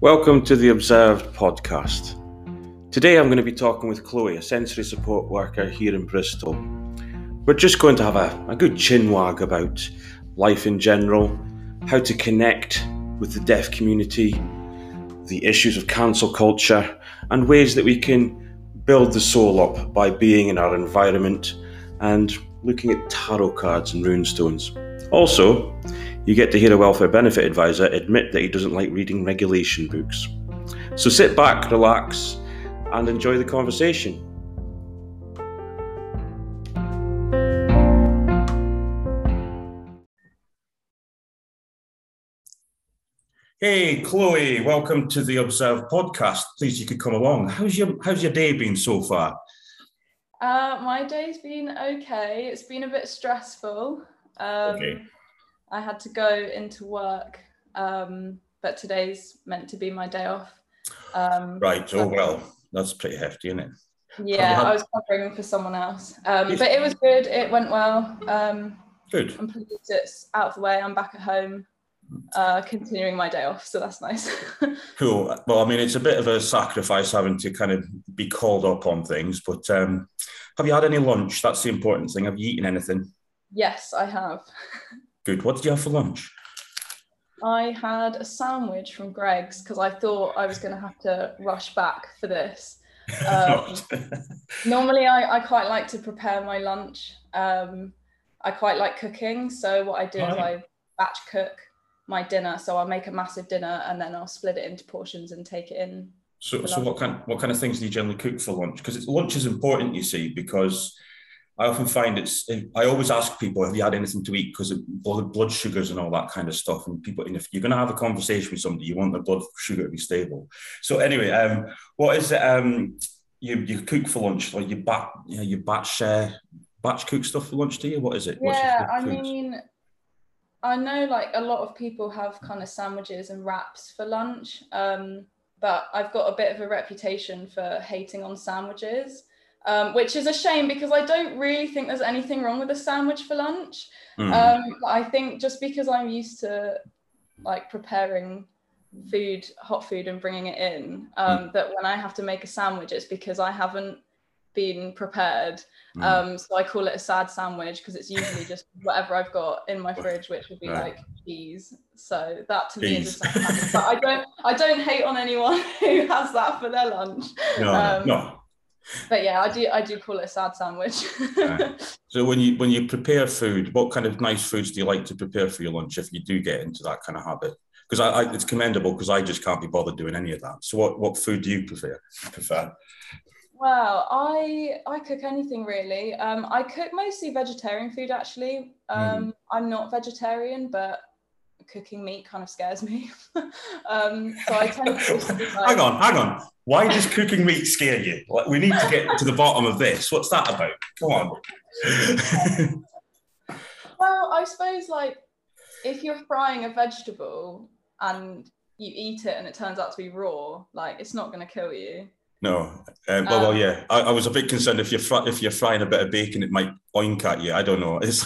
Welcome to the Observed podcast. Today I'm going to be talking with Chloe, a sensory support worker here in Bristol. We're just going to have a, a good chinwag about life in general, how to connect with the deaf community, the issues of cancel culture, and ways that we can build the soul up by being in our environment and looking at tarot cards and runestones. Also, you get to hear a welfare benefit advisor admit that he doesn't like reading regulation books. So sit back, relax, and enjoy the conversation. Hey, Chloe, welcome to the Observe podcast. Please, you could come along. How's your How's your day been so far? Uh, my day's been okay. It's been a bit stressful. Um, okay. I had to go into work, um, but today's meant to be my day off. Um, right. Oh well, that's pretty hefty, isn't it? Yeah, had... I was covering for someone else, um, but it was good. It went well. Um, good. I'm pleased it's out of the way. I'm back at home, uh, continuing my day off, so that's nice. cool. Well, I mean, it's a bit of a sacrifice having to kind of be called up on things, but um, have you had any lunch? That's the important thing. Have you eaten anything? Yes, I have. Good. What did you have for lunch? I had a sandwich from Greggs because I thought I was going to have to rush back for this. Um, normally, I, I, quite like to prepare my lunch. Um, I quite like cooking. So, what I do is I batch cook my dinner. So, I'll make a massive dinner and then I'll split it into portions and take it in. So, so what kind what kind of things do you generally cook for lunch? Because lunch is important, you see, because I often find it's. I always ask people, "Have you had anything to eat?" Because of blood sugars and all that kind of stuff. And people, and if you're going to have a conversation with somebody, you want the blood sugar to be stable. So anyway, um, what is it? Um, you you cook for lunch, like you batch, you, know, you batch uh, batch cook stuff for lunch, do you? What is it? Yeah, I mean, I know like a lot of people have kind of sandwiches and wraps for lunch, um, but I've got a bit of a reputation for hating on sandwiches um, which is a shame because I don't really think there's anything wrong with a sandwich for lunch. Mm. Um, I think just because I'm used to like preparing food, hot food, and bringing it in, um, mm. that when I have to make a sandwich, it's because I haven't been prepared. Mm. Um, so I call it a sad sandwich because it's usually just whatever I've got in my fridge, which would be right. like cheese. So that to me is a sad sandwich. But I don't, I don't hate on anyone who has that for their lunch. No, um, no but yeah, I do I do call it a sad sandwich. So when you when you prepare food, what kind of nice foods do you like to prepare for your lunch if you do get into that kind of habit? Because I, I, it's commendable because I just can't be bothered doing any of that. So what what food do you prefer? Prefer? Well, I I cook anything really. Um, I cook mostly vegetarian food actually. Um, mm. I'm not vegetarian, but cooking meat kind of scares me. um, so I tend to. Like, hang on, hang on. Why does cooking meat scare you? Like, we need to get to the bottom of this. What's that about? Come on. well, I suppose like if you're frying a vegetable and you eat it and it turns out to be raw, like it's not going to kill you. No, um, well, um, well, yeah. I, I, was a bit concerned if you're fr- if you're frying a bit of bacon, it might oink at you. I don't know. It's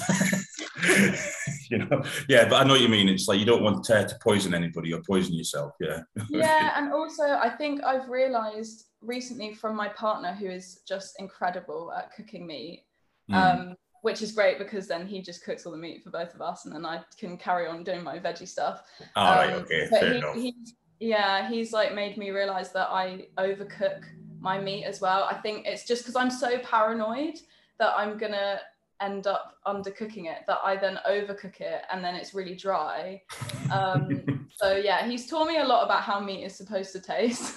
you know, yeah, but I know what you mean. It's like you don't want to, to poison anybody or poison yourself. Yeah. Yeah, and also I think I've realised recently from my partner, who is just incredible at cooking meat, mm. um, which is great because then he just cooks all the meat for both of us, and then I can carry on doing my veggie stuff. All um, right, okay, fair he, enough. He's, yeah, he's like made me realise that I overcook my meat as well. I think it's just because I'm so paranoid that I'm gonna end up undercooking it that I then overcook it and then it's really dry. Um, so yeah, he's taught me a lot about how meat is supposed to taste.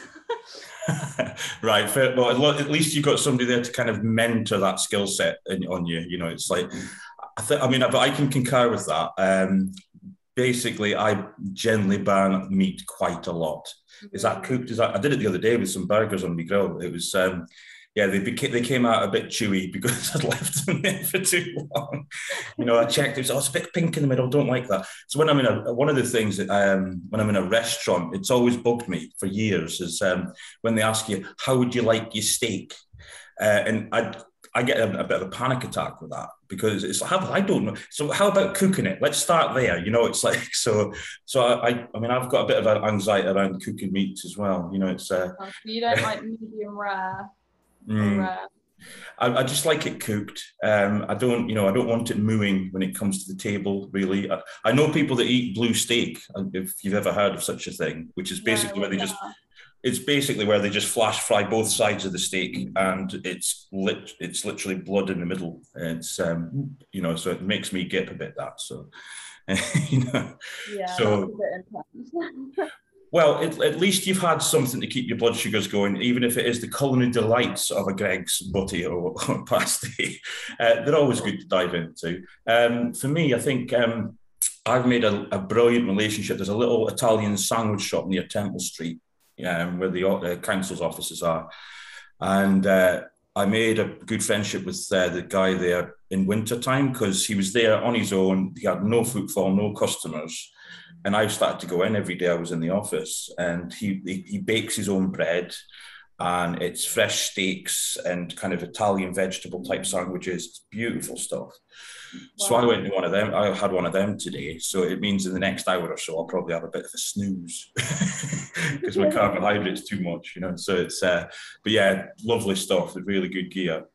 right. Fair, well, at least you've got somebody there to kind of mentor that skill set on you. You know, it's like, I think, I mean, but I can concur with that. Um, basically, I generally burn meat quite a lot. Is that mm. cooked? Is that I did it the other day with some burgers on my grill. It was um, yeah, they became they came out a bit chewy because I'd left them there for too long. You know, I checked; it was oh, it's a bit pink in the middle. Don't like that. So when I'm in a one of the things that um, when I'm in a restaurant, it's always bugged me for years is um, when they ask you how would you like your steak, uh, and I I get a, a, bit of a panic attack with that because it's I don't know. So how about cooking it? Let's start there. You know, it's like so. So I, I mean, I've got a bit of an anxiety around cooking meats as well. You know, it's. Uh, oh, you don't like medium rare. Mm, rare. I, I, just like it cooked. Um, I don't, you know, I don't want it mooing when it comes to the table. Really, I, I know people that eat blue steak. If you've ever heard of such a thing, which is basically where they just it's basically where they just flash fry both sides of the steak and it's lit it's literally blood in the middle it's um you know so it makes me get a bit that so you know yeah so well it, at least you've had something to keep your blood sugars going even if it is the culinary delights of a Greggs butty or, or pasty uh, they're always good to dive into um, for me i think um, I've made a, a, brilliant relationship. There's a little Italian sandwich shop near Temple Street um, where the uh, council's offices are. And uh, I made a good friendship with uh, the guy there in winter time because he was there on his own. He had no footfall, no customers. And I started to go in every day I was in the office. And he, he, he bakes his own bread and it's fresh steaks and kind of Italian vegetable type sandwiches. It's beautiful stuff. So I went to one of them. I had one of them today. So it means in the next hour or so, I'll probably have a bit of a snooze because my carbohydrates too much, you know. So it's, uh, but yeah, lovely stuff. Really good gear.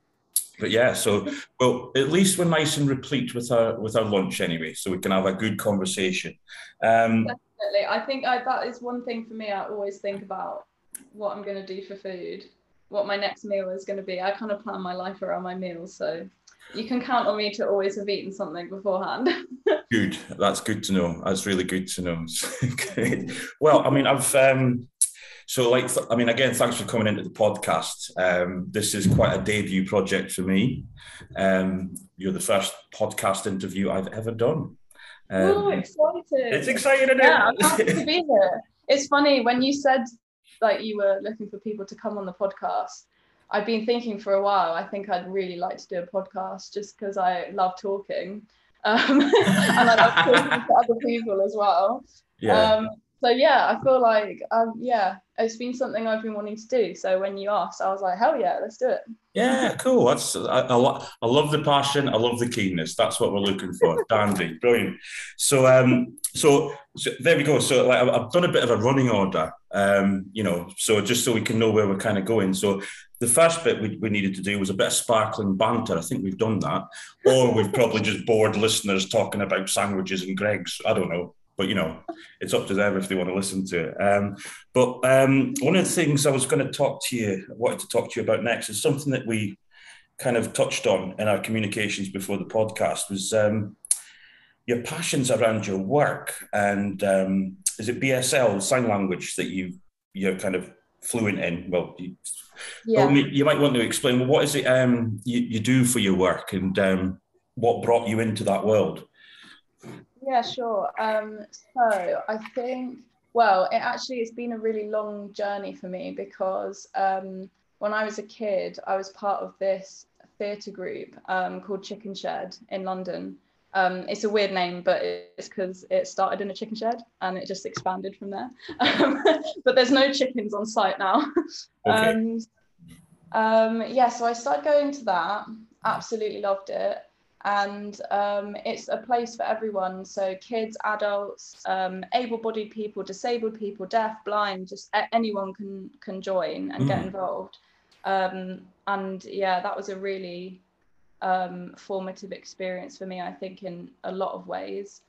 But yeah, so well, at least we're nice and replete with our with our lunch anyway, so we can have a good conversation. Um, Definitely, I think I, that is one thing for me. I always think about what I'm going to do for food, what my next meal is going to be. I kind of plan my life around my meals, so you can count on me to always have eaten something beforehand. good. That's good to know. That's really good to know. Great. Well, I mean, I've um, so like I mean, again, thanks for coming into the podcast. Um, this is quite a debut project for me. Um, you're the first podcast interview I've ever done. Um, oh, excited! It's exciting, yeah, I'm happy to be here. It's funny when you said like you were looking for people to come on the podcast. I've been thinking for a while. I think I'd really like to do a podcast just because I love talking, um, and I love talking to other people as well. Yeah. Um, so yeah, I feel like um, yeah, it's been something I've been wanting to do. So when you asked, I was like, hell yeah, let's do it. Yeah, cool. That's I, I, I love the passion. I love the keenness. That's what we're looking for. Dandy, brilliant. So um, so, so there we go. So like I've done a bit of a running order. Um, you know, so just so we can know where we're kind of going. So the first bit we, we needed to do was a bit of sparkling banter. I think we've done that, or we've probably just bored listeners talking about sandwiches and Greggs. I don't know but you know, it's up to them if they want to listen to it. Um, but um, one of the things I was going to talk to you, I wanted to talk to you about next, is something that we kind of touched on in our communications before the podcast was um, your passions around your work and um, is it BSL sign language that you you're kind of fluent in? Well, you, yeah. well, you might want to explain. Well, what is it um, you, you do for your work and um, what brought you into that world? Yeah, sure. Um, so I think, well, it actually it's been a really long journey for me because um, when I was a kid, I was part of this theatre group um, called Chickenshed in London. Um, it's a weird name, but it's because it started in a chicken shed and it just expanded from there. Um, but there's no chickens on site now. Okay. Um, um, yeah, so I started going to that. Absolutely loved it and um, it's a place for everyone so kids adults um, able-bodied people disabled people deaf blind just anyone can can join and mm. get involved um, and yeah that was a really um, formative experience for me i think in a lot of ways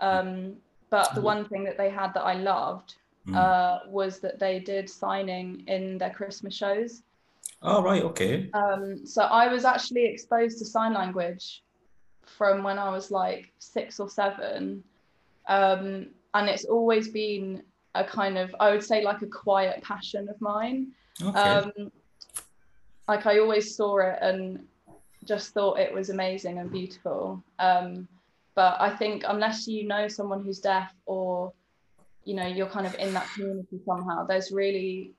um, but the one thing that they had that i loved mm. uh, was that they did signing in their christmas shows Oh, right, okay. Um, so I was actually exposed to sign language from when I was like six or seven. Um, and it's always been a kind of, I would say, like a quiet passion of mine. Okay. Um, like I always saw it and just thought it was amazing and beautiful. Um, but I think unless you know someone who's deaf or you know you're kind of in that community somehow, there's really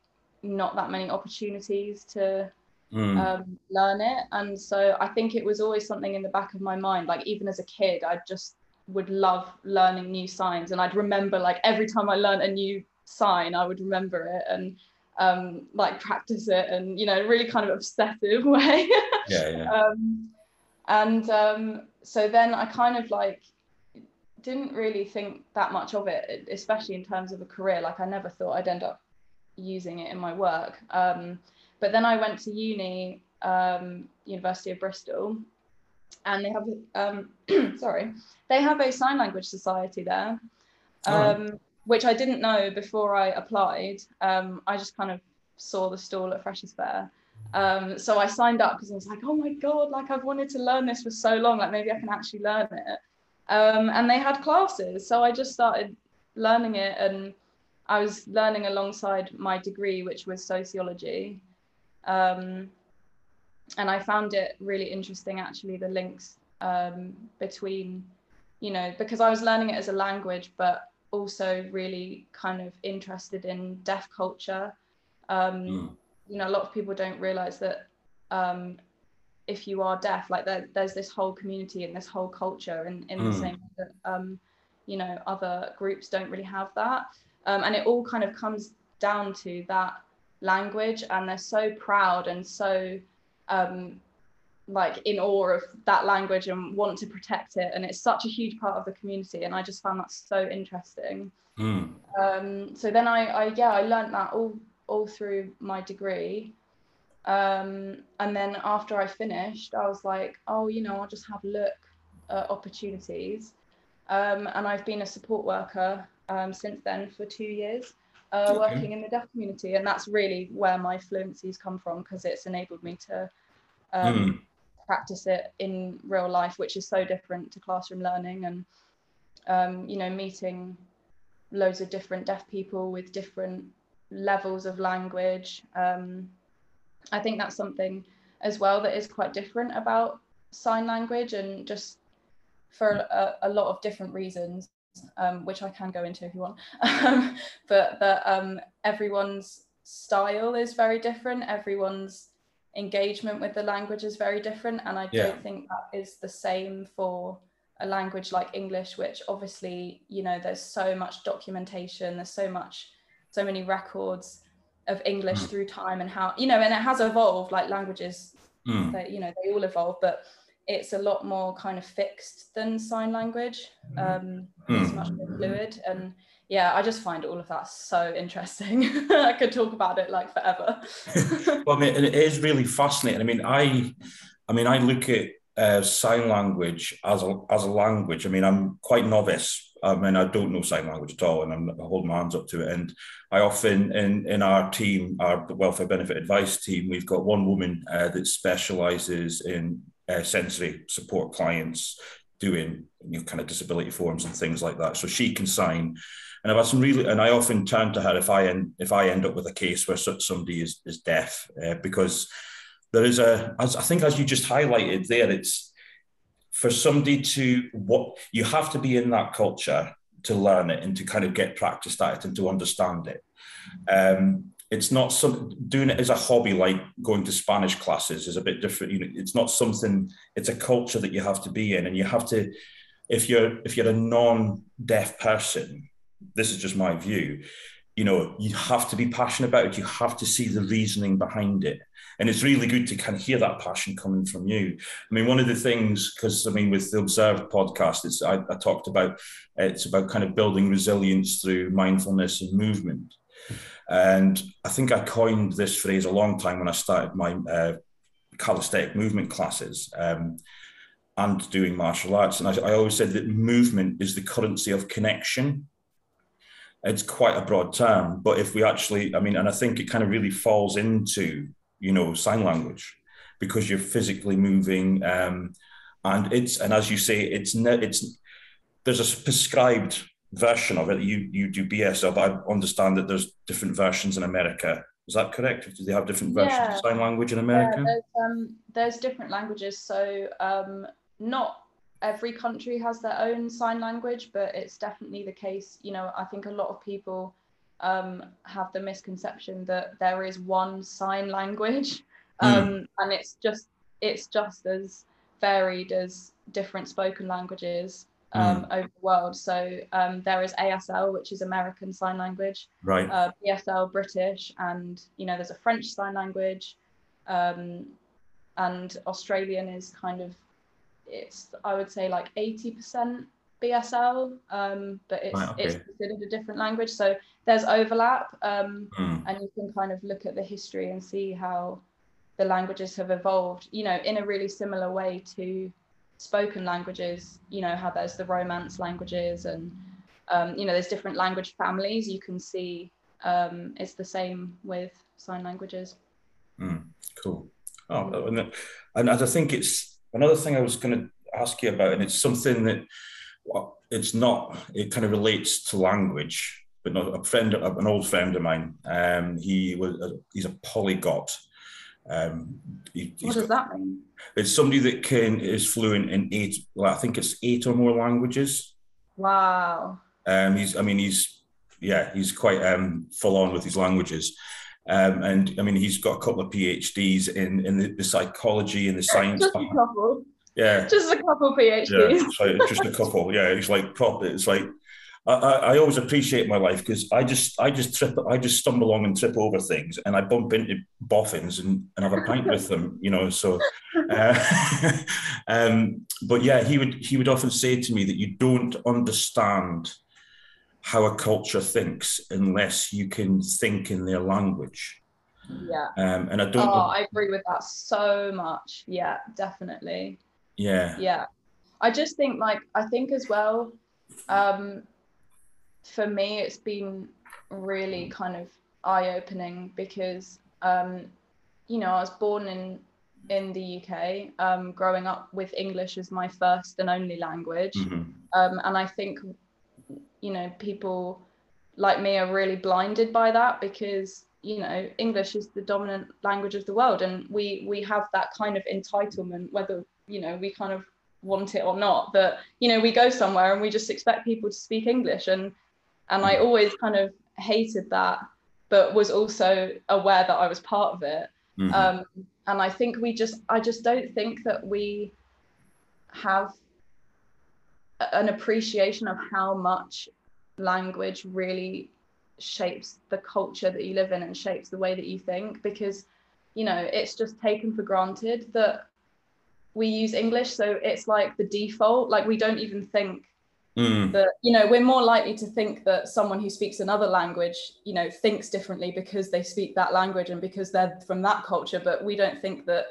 not that many opportunities to mm. um, learn it. And so I think it was always something in the back of my mind. Like even as a kid, I just would love learning new signs, and I'd remember like every time I learned a new sign, I would remember it and um, like practice it, and you know, really kind of obsessive way. yeah, yeah. Um, and um, so then I kind of like didn't really think that much of it, especially in terms of a career. Like I never thought I'd end up using it in my work. Um, but then I went to uni, um, University of Bristol, and they have um, sorry, they have a sign language society there, um, which I didn't know before I applied. Um, I just kind of saw the stall at Freshers Fair. Um, so I signed up because I was like, oh my god, like I've wanted to learn this for so long, like maybe I can actually learn it. Um, and they had classes, so I just started learning it, and I was learning alongside my degree, which was sociology. Um, and I found it really interesting, actually, the links um, between, you know, because I was learning it as a language, but also really kind of interested in deaf culture. Um, mm. You know, a lot of people don't realize that um, if you are deaf, like there, there's this whole community and this whole culture, and in, in mm. the same way that, um, you know, other groups don't really have that. Um, and it all kind of comes down to that language, and they're so proud and so um, like in awe of that language and want to protect it. And it's such a huge part of the community and i just found that so interesting. Mm. um, so then I, I yeah i learned that all all through my degree. Um, and then after i finished i was like oh you know i'll just have a look at opportunities. Um, and i've been a support worker um, since then for two years uh, okay. working in the deaf community and that's really where my fluencies come from because it's enabled me to um, mm practice it in real life, which is so different to classroom learning and um, you know meeting loads of different deaf people with different levels of language. Um, I think that's something as well that is quite different about sign language and just for a, a lot of different reasons, um, which I can go into if you want. but that um, everyone's style is very different. Everyone's engagement with the language is very different and i yeah. don't think that is the same for a language like english which obviously you know there's so much documentation there's so much so many records of english mm. through time and how you know and it has evolved like languages mm. they, you know they all evolve but it's a lot more kind of fixed than sign language um, mm. it's much more fluid and yeah, I just find all of that so interesting. I could talk about it like forever. well, I mean, it is really fascinating. I mean, I, I mean, I look at uh, sign language as a as a language. I mean, I'm quite novice. I mean, I don't know sign language at all, and I'm holding my hands up to it. And I often in in our team, our welfare benefit advice team, we've got one woman uh, that specialises in uh, sensory support clients doing you know, kind of disability forms and things like that. So she can sign and I've had some really, and I often turn to her if I end if I end up with a case where somebody is is deaf, uh, because there is a, as I think as you just highlighted there, it's for somebody to what you have to be in that culture to learn it and to kind of get practiced at it and to understand it. Um, it's not some doing it as a hobby like going to Spanish classes is a bit different. You know, it's not something. It's a culture that you have to be in, and you have to. If you're if you're a non-deaf person, this is just my view you know you have to be passionate about it you have to see the reasoning behind it and it's really good to kind of hear that passion coming from you i mean one of the things because i mean with the observed podcast it's I, I, talked about it's about kind of building resilience through mindfulness and movement and i think i coined this phrase a long time when i started my uh, calisthenic movement classes um, and doing martial arts and I, I always said that movement is the currency of connection it's quite a broad term. But if we actually, I mean, and I think it kind of really falls into, you know, sign language because you're physically moving. Um, and it's, and as you say, it's, ne- it's, there's a prescribed version of it. You, you do BSL, but I understand that there's different versions in America. Is that correct? Do they have different versions yeah. of sign language in America? Yeah, there's, um, there's different languages. So um, not every country has their own sign language, but it's definitely the case. You know, I think a lot of people um, have the misconception that there is one sign language, mm. and it's just it's just as varied as different spoken languages um, mm. over the world. So um, there is ASL, which is American Sign Language, right? Uh, BSL, British, and you know there's a French Sign Language, um, and Australian is kind of it's I would say like 80% BSL, um, but it's Right, okay. it's considered a different language. So there's overlap, um, Mm. and you can kind of look at the history and see how the languages have evolved. You know, in a really similar way to spoken languages. You know how there's the Romance languages, and um, you know there's different language families. You can see um, it's the same with sign languages. Mm, cool. Oh, and, and I think it's another thing I was going to ask you about, and it's something that well, it's not. It kind of relates to language, but not a friend, an old friend of mine. Um, he was a, he's a polyglot. Um, he, What does that mean? It's somebody that can is fluent in eight. Well, I think it's eight or more languages. Wow. Um, he's, I mean, he's, yeah, he's quite um, full on with his languages. Um, and I mean, he's got a couple of PhDs in, in the, the psychology and the science. Just a couple. Yeah. Just a couple Yeah, PhDs. it's like, just a couple. Yeah, it's like proper. It's like I, I, always appreciate my life because I just I just trip I just stumble along and trip over things and I bump into boffins and, and have a pint with them, you know. So, uh, um, but yeah, he would he would often say to me that you don't understand how a culture thinks unless you can think in their language. Yeah. Um, and I don't. Oh, I agree with that so much. Yeah, definitely. yeah. Yeah. I just think like I think as well, um, for me it's been really kind of eye-opening because um, you know, I was born in in the UK, um, growing up with English as my first and only language. Mhm. um, and I think you know people like me are really blinded by that because you know English is the dominant language of the world, and we we have that kind of entitlement, whether you know we kind of want it or not, that you know we go somewhere and we just expect people to speak English, and and I always kind of hated that, but was also aware that I was part of it. Mhm. Um, and I think we just, I just don't think that we have an appreciation of how much language really shapes the culture that you live in and shapes the way that you think because you know it's just taken for granted that we use english so it's like the default like we don't even think Mm. that you know we're more likely to think that someone who speaks another language you know thinks differently because they speak that language and because they're from that culture but we don't think that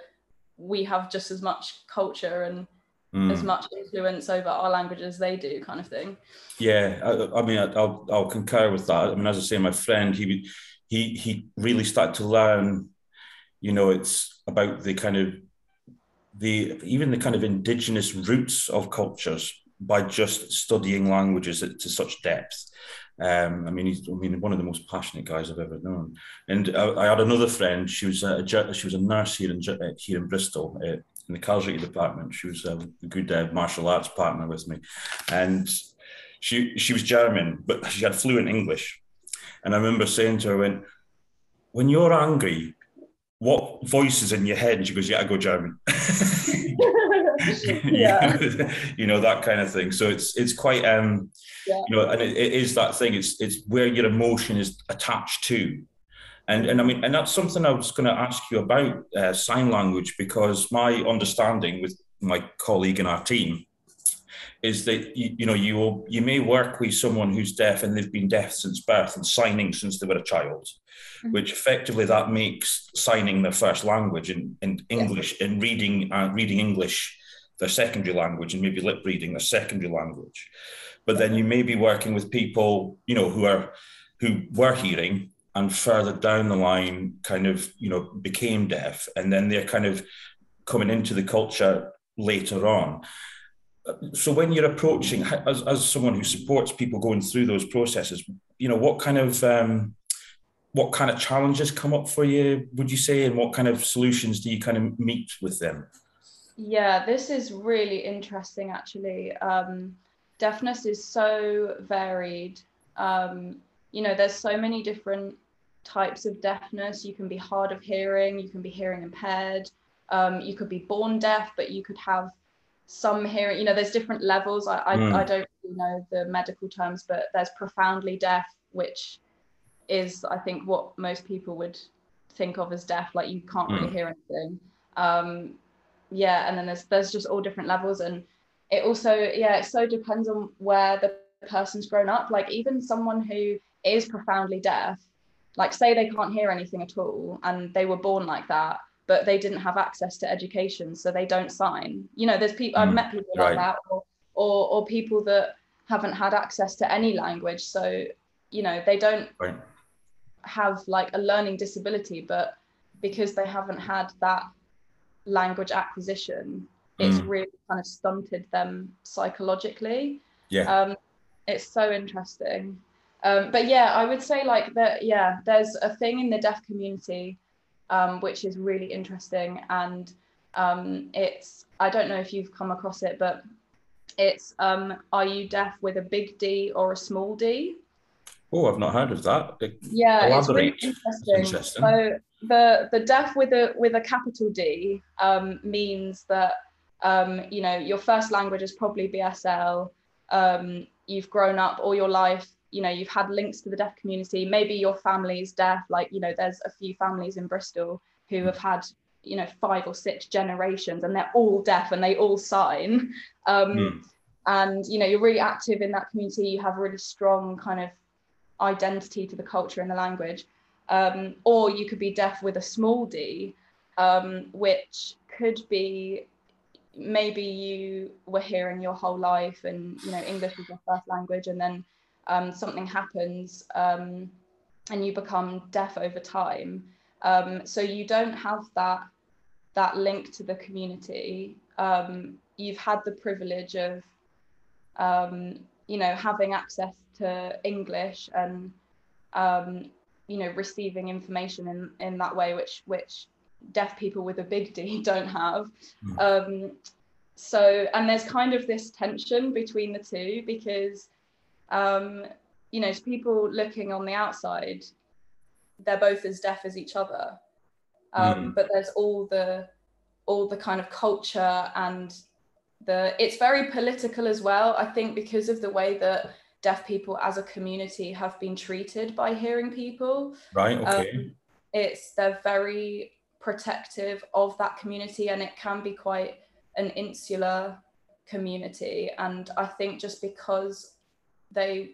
we have just as much culture and Mm. as much influence over our language as they do kind of thing Yeah, I, I mean, I- I'll I'll concur with that. I mean, as I say, my friend, he would- he he really started to learn. You know, it's about the kind of the even the kind of indigenous roots of cultures by just studying languages to such depth. Um, I mean, he's I mean one of the most passionate guys I've ever known. And I, I had another friend. She was a she was a nurse here in uh, here in Bristol. Uh, in the casualty department, she was a good uh, martial arts partner with me, and she she was German, but she had fluent English. And I remember saying to her, "When when you're angry, what voice is in your head?" And she goes, "Yeah, I go German." yeah you know that kind of thing. So it's it's quite um, Yeah. you know, and it, it is that thing. It's it's where your emotion is attached to. And, and I mean, and that's something I was going to ask you about uh, sign language because my understanding with my colleague in our team is that you, you know you will, you may work with someone who's deaf and they've been deaf since birth and signing since they were a child, Mhm. which effectively that makes signing their first language and, and English and reading uh, reading English their secondary language and maybe lip reading their secondary language. But then you may be working with people you know who are who were hearing and further down the line kind of you know became deaf and then they're kind of coming into the culture later on so when you're approaching as, as someone who supports people going through those processes you know what kind of um, what kind of challenges come up for you would you say and what kind of solutions do you kind of meet with them Yeah, this is really interesting actually. Um, deafness is so varied. Um, you know, there's so many different types of deafness. You can be hard of hearing, you can be hearing impaired, um, you could be born deaf, but you could have some hearing. You know, there's different levels. I, I, Mm. I don't really know the medical terms, but there's profoundly deaf, which is, I think, what most people would think of as deaf. Like you can't really Mm. hear anything. Um, yeah, and then there's there's just all different levels, and it also yeah, it so depends on where the person's grown up. Like even someone who is profoundly deaf, like say they can't hear anything at all, and they were born like that, but they didn't have access to education, so they don't sign. You know, there's people mm, I've met people right. like that, or, or or people that haven't had access to any language, so you know they don't right. Have like a learning disability, but because they haven't had that language acquisition, it's mm. really kind of stunted them psychologically. Yeah. Um, it's so interesting. Um, but yeah, I would say like that. Yeah, there's a thing in the deaf community, um, which is really interesting, and um, it's I don't know if you've come across it, but it's um, are you deaf with a big D or a small D? Oh, I've not heard of that. Yeah, Elaborate. it's really interesting. interesting. So the the deaf with a with a capital D um, means that um, you know your first language is probably BSL. Um, you've grown up all your life. You know you've had links to the deaf community. Maybe your family's deaf. Like you know, there's a few families in Bristol who have had you know five or six generations, and they're all deaf and they all sign. Mm. And you know you're really active in that community. You have a really strong kind of identity to the culture and the language um, or you could be deaf with a small d, um, which could be maybe you were hearing your whole life and you know English is your first language, and then um, something happens um, and you become deaf over time. Um, so you don't have that that link to the community. Um, you've had the privilege of you know having access to English and um, you know receiving information in in that way which which deaf people with a big d don't have mm. um so and there's kind of this tension between the two because um you know to people looking on the outside they're both as deaf as each other um mm. but there's all the all the kind of culture and the it's very political as well i think because of the way that deaf people as a community have been treated by hearing people. Right. Okay. Um, it's they're very protective of that community, and it can be quite an insular community. And I think just because they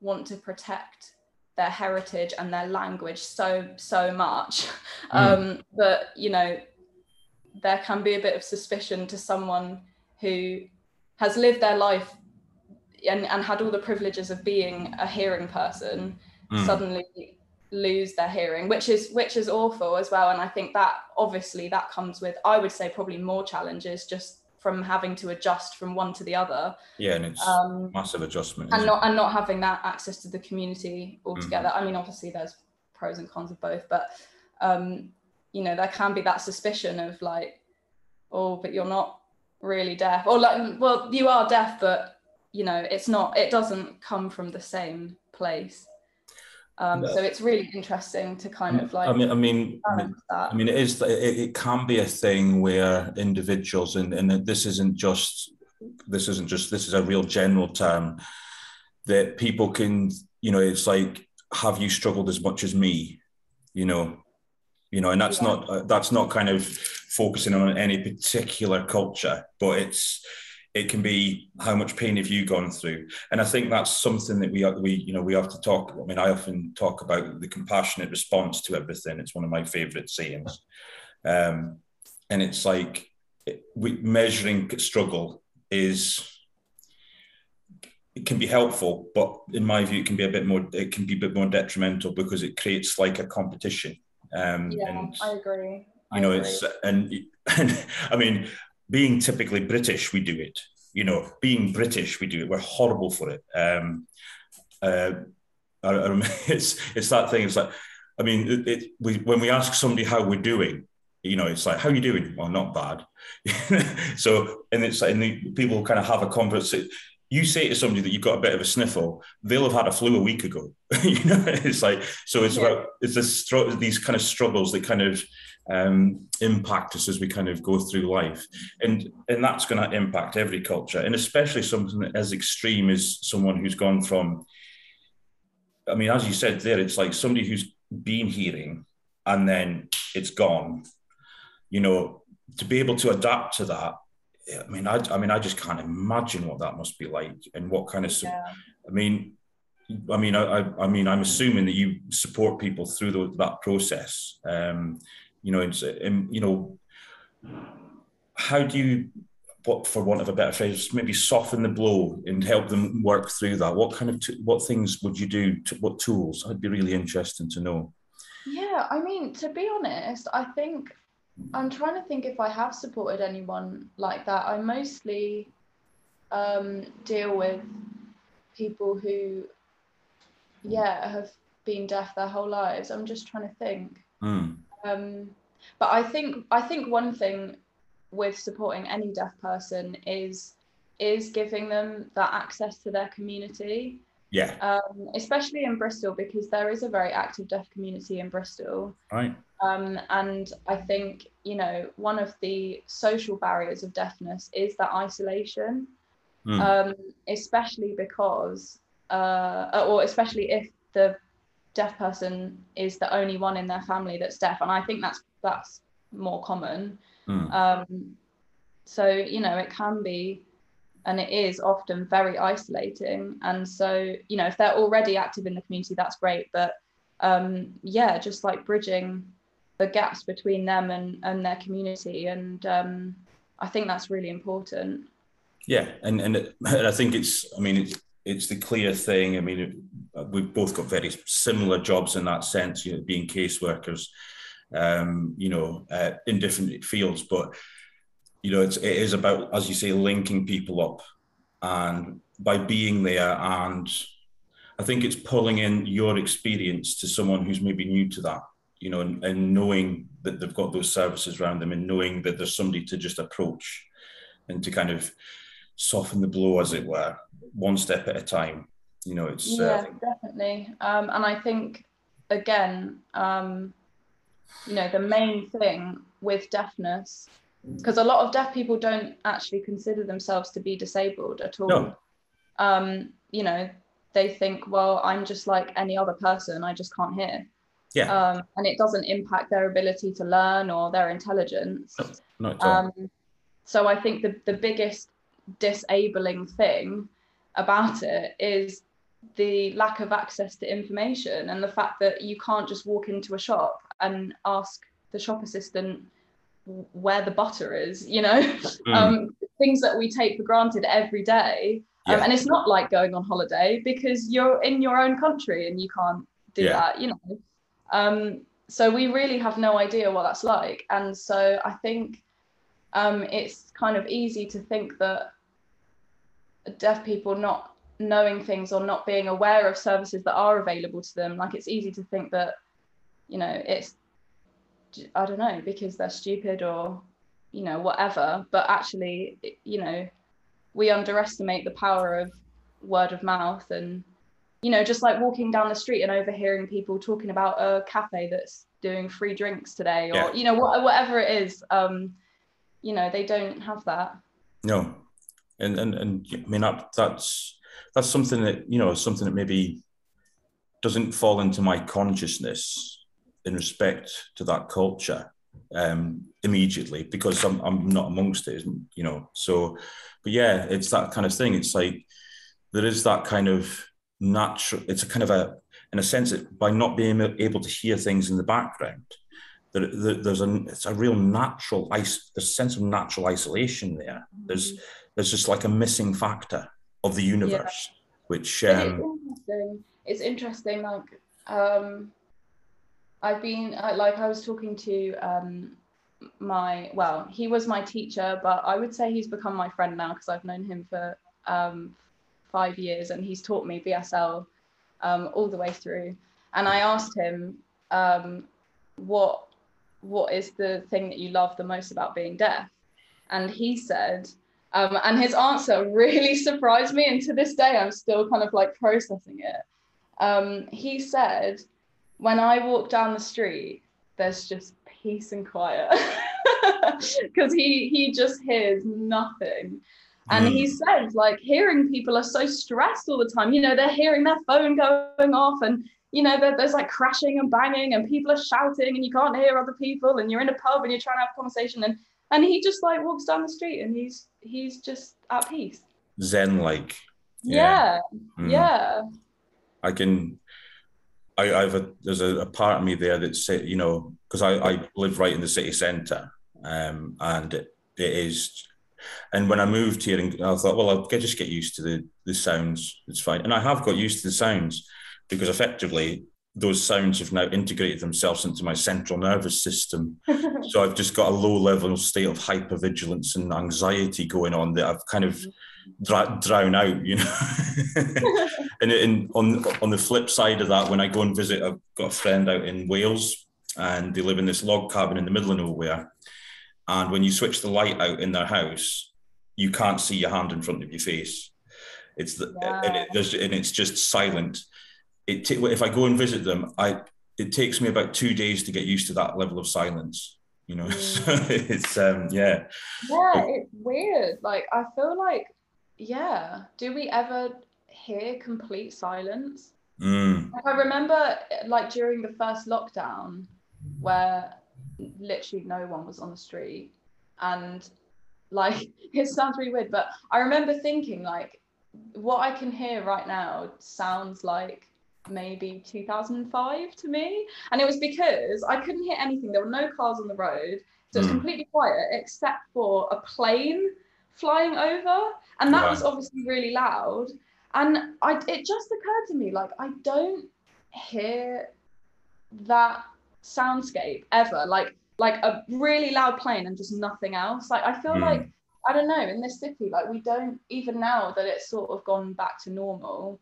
want to protect their heritage and their language so so much, mm. um, that you know there can be a bit of suspicion to someone who has lived their life and, and had all the privileges of being a hearing person mm. suddenly lose their hearing which is which is awful as well and i think that obviously that comes with i would say probably more challenges just from having to adjust from one to the other yeah and it's um, massive adjustment and not it? and not having that access to the community altogether mm. i mean obviously there's pros and cons of both but um you know there can be that suspicion of like oh but you're not really deaf. Or like well you are deaf but you know it's not it doesn't come from the same place. Um, so it's really interesting to kind of like I mean I mean I mean it is it, it can be a thing where individuals and and this isn't just this isn't just this is a real general term that people can you know it's like have you struggled as much as me? You know you know and that's yeah. not uh, that's not kind of focusing on any particular culture but it's it can be how much pain have you gone through? And i think that's something that we we you know we have to talk i mean i often talk about the compassionate response to everything. It's one of my favorite sayings. Um, and it's like we, measuring struggle is it can be helpful but in my view it can be a bit more it can be a bit more detrimental because it creates like a competition um yeah and, i agree you know it's and, and i mean being typically British, we do it. You know, being British, we do it. We're horrible for it. Um, uh, I, I, it's it's that thing. It's like, I mean, it, it, we, when we ask somebody how we're doing, you know, it's like, how are you doing? Well, not bad. so, and it's like, and the, people kind of have a conversation. You say to somebody that you've got a bit of a sniffle, they'll have had a flu a week ago. you know, it's like, so it's yeah. about it's this, these kind of struggles that kind of um, impact us as we kind of go through life, and and that's going to impact every culture, and especially something as extreme as someone who's gone from. I mean, as you said there, it's like somebody who's been hearing and then it's gone. You know, to be able to adapt to that, I mean, I, I mean, I just can't imagine what that must be like and what kind of. Yeah. I mean, I mean, I, I mean, I'm assuming that you support people through the, that process. Um, you know, and, and you know, how do you, what for want of a better phrase, maybe soften the blow and help them work through that? What kind of t- what things would you do? To, what tools? I'd be really interested to know. Yeah, I mean, to be honest, I think I'm trying to think if I have supported anyone like that. I mostly um, deal with people who yeah have been deaf their whole lives i'm just trying to think mm. um, but i think i think one thing with supporting any deaf person is is giving them that access to their community yeah um, especially in bristol because there is a very active deaf community in bristol right um, and i think you know one of the social barriers of deafness is that isolation mm. um, especially because uh, or especially if the deaf person is the only one in their family that's deaf, and I think that's that's more common. Mm. Um, so you know, it can be, and it is often very isolating. And so you know, if they're already active in the community, that's great. But um, yeah, just like bridging the gaps between them and and their community, and um, I think that's really important. Yeah, and and, it, and I think it's. I mean, it's it's the clear thing. I mean, we've both got very similar jobs in that sense, you know, being caseworkers, um, you know, uh, in different fields. But you know, it's, it is about, as you say, linking people up, and by being there, and I think it's pulling in your experience to someone who's maybe new to that, you know, and, and knowing that they've got those services around them, and knowing that there's somebody to just approach, and to kind of soften the blow, as it were, one step at a time. You know, it's yeah, uh, definitely. Um, and I think again, um, you know, the main thing with deafness, because a lot of deaf people don't actually consider themselves to be disabled at all. No. Um, you know, they think, well, I'm just like any other person. I just can't hear. Yeah. Um, and it doesn't impact their ability to learn or their intelligence. No, not at all. Um, so I think the, the biggest disabling thing about it is the lack of access to information and the fact that you can't just walk into a shop and ask the shop assistant where the butter is you know? Mm. um, things that we take for granted every day. Um, and it's not like going on holiday because you're in your own country and you can't do yeah. that you know? Um, so we really have no idea what that's like. And so i think um, it's kind of easy to think that deaf people not knowing things or not being aware of services that are available to them like it's easy to think that you know it's i don't know because they're stupid or you know whatever. But actually you know we underestimate the power of word of mouth and you know just like walking down the street and overhearing people talking about a cafe that's doing free drinks today or yeah. you know whatever it is um you know they don't have that. No. And and and I mean that that's that's something that you know something that maybe doesn't fall into my consciousness in respect to that culture um, immediately because I'm I'm not amongst it, you know. So, but yeah, it's that kind of thing. It's like there is that kind of natural. It's a kind of a in a sense by not being able to hear things in the background, there, there's a it's a real natural ice. A sense of natural isolation there. There's there's just like a missing factor of the universe, yeah. which um, it's interesting. It's interesting. Like um, I've been like I was talking to um, my well, he was my teacher, but I would say he's become my friend now because I've known him for um, five years and he's taught me BSL um, all the way through. And I asked him um, what what is the thing that you love the most about being deaf, and he said um, and his answer really surprised me. And to this day, I'm still kind of like processing it. Um, he said, When I walk down the street, there's just peace and quiet. Because he, he just hears nothing. And mm. he said, like, hearing people are so stressed all the time. You know, they're hearing their phone going off and you know, there's like crashing and banging and people are shouting and you can't hear other people and you're in a pub and you're trying to have a conversation and and he just like walks down the street and he's he's just at peace. Zen like. Yeah, Mm. yeah, I can. I, I've a, there's a, a part of me there that say you know because I, I live right in the city centre, um, and it, it is. And when I moved here, and I thought, well, I'll just get used to the the sounds. It's fine, and I have got used to the sounds because effectively those sounds have now integrated themselves into my central nervous system. so I've just got a low level state of hypervigilance and anxiety going on that I've kind of dra- drown out, you know. and, and on on the flip side of that, when I go and visit, I've got a friend out in Wales, and they live in this log cabin in the middle of nowhere. And when you switch the light out in their house, you can't see your hand in front of your face. It's the and, it, there's, and it's just silent. It ta- if I go and visit them, I it takes me about two days to get used to that level of silence. You know, so it's um yeah. yeah. It's weird. Like I feel like, yeah. Do we ever hear complete silence? Mm, Like, I remember, like during the first lockdown, where literally no one was on the street, and like it sounds really weird, but I remember thinking like, what I can hear right now sounds like maybe 2005 to me, and it was because I couldn't hear anything. There were no cars on the road, so it's Mm. completely quiet except for a plane flying over, and that Wow. was obviously really loud. And I, it just occurred to me like I don't hear that soundscape ever. Like like a really loud plane and just nothing else. Like I feel Mm. like I don't know in this city like we don't even now that it's sort of gone back to normal,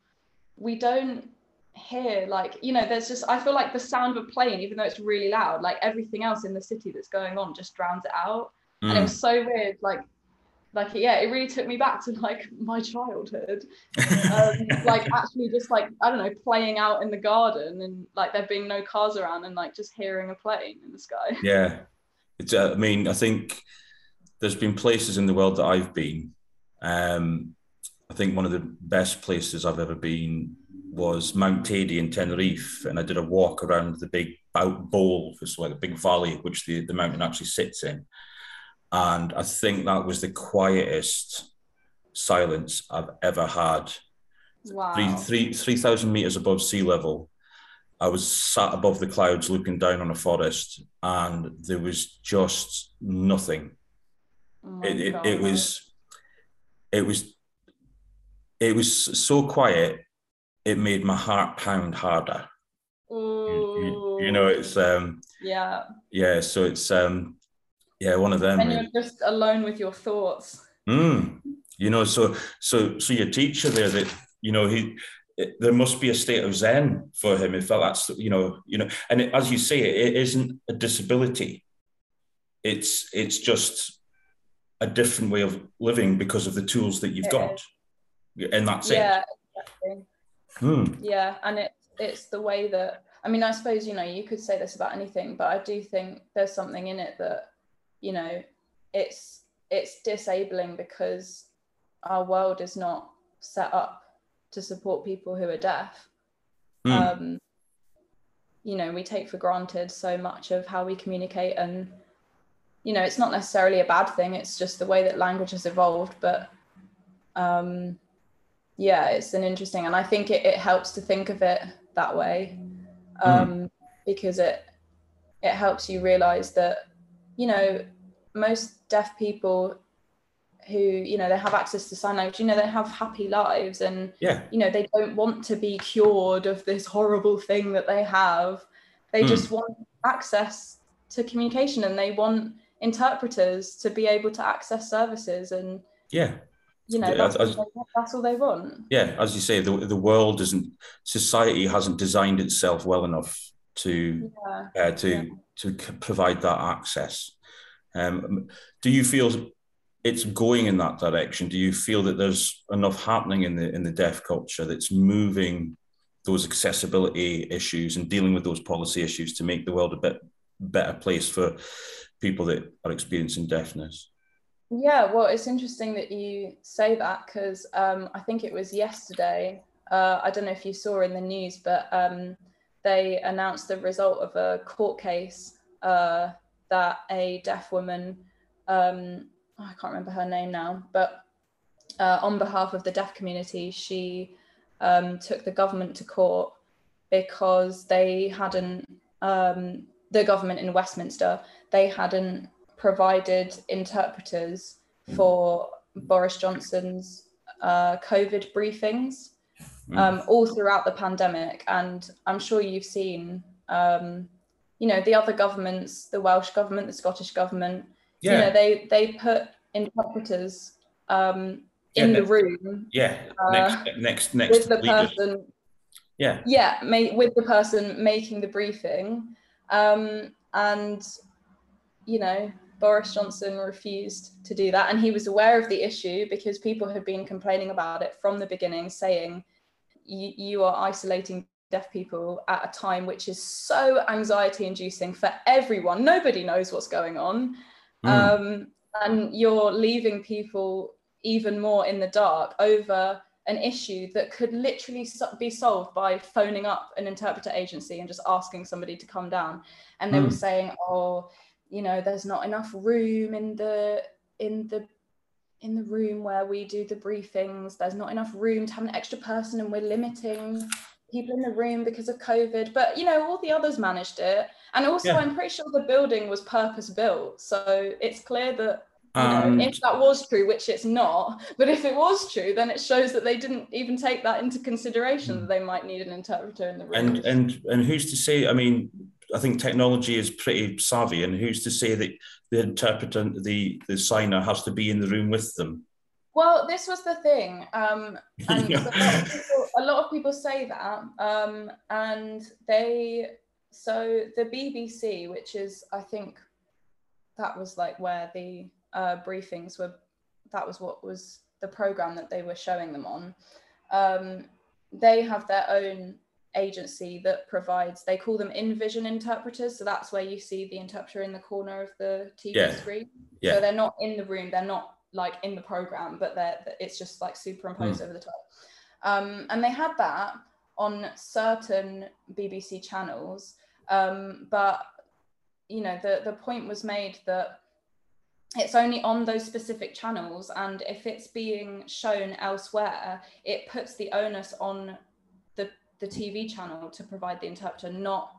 we don't hear like you know there's just I feel like the sound of a plane even though it's really loud like everything else in the city that's going on just drowns it out and it mm. was so weird like like yeah it really took me back to like my childhood um, like actually just like I don't know, playing out in the garden and like there being no cars around and like just hearing a plane in the sky. Yeah, it's. Uh, I mean, I think there's been places in the world that I've been. Um, I think one of the best places I've ever been was Mount Teide in Tenerife, and I did a walk around the big bow- bowl, it's like a big valley which the, the mountain actually sits in, and I think that was the quietest silence I've ever had Wow. three three three thousand meters above sea level. I was sat above the clouds looking down on a forest, and there was just nothing. Oh It, it, it was it was it was so quiet. It made my heart pound harder. You, you- you know, it's um yeah. yeah. So it's um yeah, one of them. And really. you're just alone with your thoughts. Mm. You know, so so so your teacher there that you know he it, there must be a state of zen for him if that's you know you know and it, as you say it isn't a disability it's it's just a different way of living because of the tools that you've It got and that's it. yeah, exactly. Hmm. Yeah, and it's it's the way that I mean, I suppose you know you could say this about anything, but I do think there's something in it that you know it's it's disabling because our world is not set up to support people who are deaf. Hmm. Um, you know, we take for granted so much of how we communicate, and you know, it's not necessarily a bad thing. It's just the way that language has evolved, but um, yeah it's an interesting and i think it, it helps to think of it that way um, because it it helps you realize that you know most deaf people who you know they have access to sign language you know they have happy lives and yeah you know they don't want to be cured of this horrible thing that they have they Mm. just want access to communication and they want interpreters to be able to access services and yeah you know Yeah, that's, as- all they, that's all they want yeah as you say the, the world isn't society hasn't designed itself well enough to yeah uh, to Yeah. to provide that access. Um, do you feel it's going in that direction? Do you feel that there's enough happening in the in the deaf culture that's moving those accessibility issues and dealing with those policy issues to make the world a bit better place for people that are experiencing deafness? Yeah, well, it's interesting that you say that because um, I think it was yesterday. Uh, I don't know if you saw in the news, but um, they announced the result of a court case uh, that a deaf woman um, I can't remember her name now, but uh, on behalf of the deaf community, she um, took the government to court because they hadn't, um, the government in Westminster, they hadn't provided interpreters for Boris Johnson's uh, COVID briefings hmm. um, all throughout the pandemic. And I'm sure you've seen, um, you know, the other governments, the Welsh government, the Scottish government, yeah. you know, they, they put interpreters um, in yeah, the room. Yeah, uh, next, next, next. With the leaders. person. Yeah. Yeah, with the person making the briefing. Um, and, you know, Boris Johnson refused to do that. And he was aware of the issue because people had been complaining about it from the beginning, saying, you are isolating deaf people at a time which is so anxiety inducing for everyone. Nobody knows what's going on. Mm. Um, and you're leaving people even more in the dark over an issue that could literally be solved by phoning up an interpreter agency and just asking somebody to come down and they mm. were saying oh you know there's not enough room in the in the in the room where we do the briefings there's not enough room to have an extra person and we're limiting people in the room because of covid but you know all the others managed it and also yeah. i'm pretty sure the building was purpose built so it's clear that um, know, if that was true, which it's not, but if it was true, then it shows that they didn't even take that into consideration that they might need an interpreter in the room. And and and who's to say? I mean, I think technology is pretty savvy, and who's to say that the interpreter, the the signer, has to be in the room with them? Well, this was the thing, um, and yeah. a, lot people, a, lot of people, say that, um, and they so the BBC, which is I think that was like where the uh, briefings were that was what was the program that they were showing them on. Um, they have their own agency that provides they call them in vision interpreters so that's where you see the interpreter in the corner of the tv yeah. screen yeah. so they're not in the room they're not like in the program but they're it's just like superimposed mm. over the top um, and they had that on certain bbc channels um, but you know the the point was made that it's only on those specific channels and if it's being shown elsewhere it puts the onus on the the tv channel to provide the interpreter not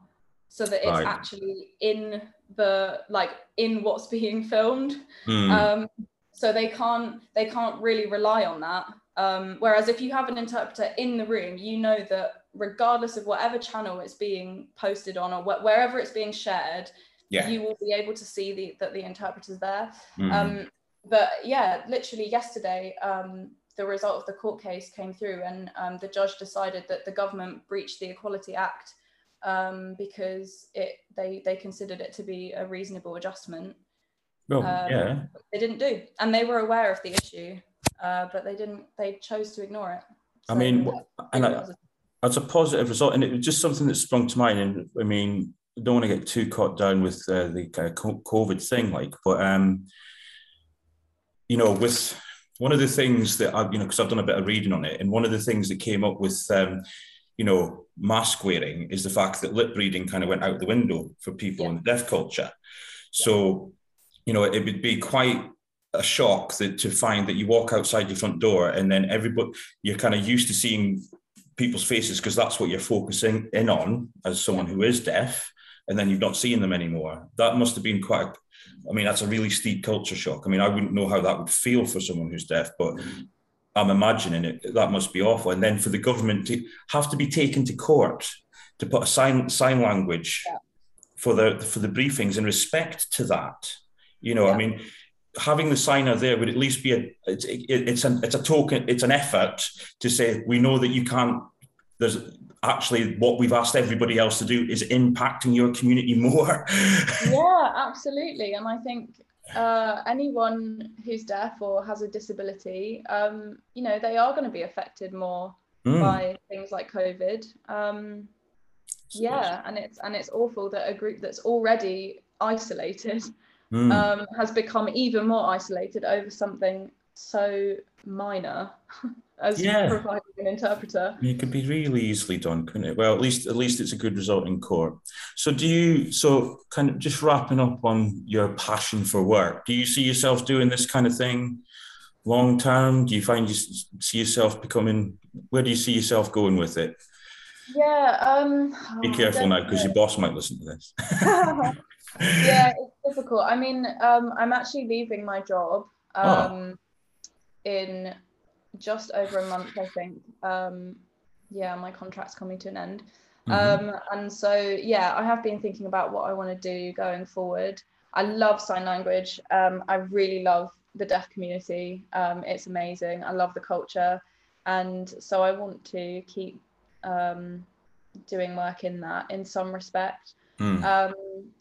so that it's right. actually in the like in what's being filmed mm. um so they can't they can't really rely on that um whereas if you have an interpreter in the room you know that regardless of whatever channel it's being posted on or wh- wherever it's being shared yeah. you will be able to see the, that the interpreter's there. Mm. Um, but yeah, literally yesterday, um, the result of the court case came through, and um, the judge decided that the government breached the Equality Act um, because it they they considered it to be a reasonable adjustment. Well, um, yeah, they didn't do, and they were aware of the issue, uh, but they didn't. They chose to ignore it. So, I mean, and I, that's a positive result, and it was just something that sprung to mind. And I mean, I don't want to get too caught down with uh, the kind of COVID thing, like, but um, you know, with one of the things that I've, you know, because I've done a bit of reading on it, and one of the things that came up with, um, you know, mask wearing is the fact that lip reading kind of went out the window for people yeah. in the deaf culture. So, you know, it would be quite a shock that to find that you walk outside your front door and then everybody you're kind of used to seeing people's faces because that's what you're focusing in on as someone who is deaf and then you've not seen them anymore. That must have been quite. I mean, that's a really steep culture shock. I mean, I wouldn't know how that would feel for someone who's deaf, but I'm imagining it. That must be awful. And then for the government to have to be taken to court to put a sign sign language yeah. for the for the briefings in respect to that. You know, yeah. I mean, having the signer there would at least be a it's it's an it's a token it's an effort to say we know that you can't there's actually what we've asked everybody else to do is impacting your community more. yeah, absolutely. And I think uh, anyone who's deaf or has a disability, um, you know, they are going to be affected more mm. by things like COVID. Um, yeah, and it's and it's awful that a group that's already isolated mm. um, has become even more isolated over something so minor as yeah. providing an interpreter. It could be really easily done, couldn't it? Well, at least at least it's a good result in court. So do you so kind of just wrapping up on your passion for work, do you see yourself doing this kind of thing long term? Do you find you see yourself becoming where do you see yourself going with it? Yeah, um Be careful now because your boss might listen to this. yeah, it's difficult. I mean, um, I'm actually leaving my job Oh. um, in just over a month, I think. Um, yeah, my contract's coming to an end. Mhm. Um, and so, yeah, I have been thinking about what I want to do going forward. I love sign language. Um, I really love the deaf community. Um, it's amazing. I love the culture. And so I want to keep um, doing work in that in some respect. Hmm. Um,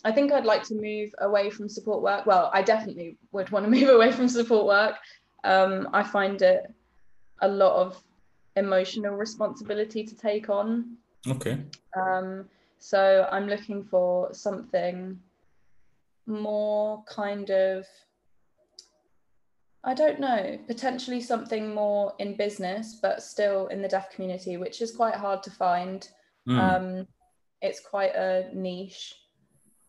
I think I'd like to move away from support work. Well, I definitely would want to move away from support work. Um, I find it a lot of emotional responsibility to take on. Okay. Um, so I'm looking for something more kind of, I don't know, potentially something more in business, but still in the deaf community, which is quite hard to find. Hmm. Um, it's quite a niche.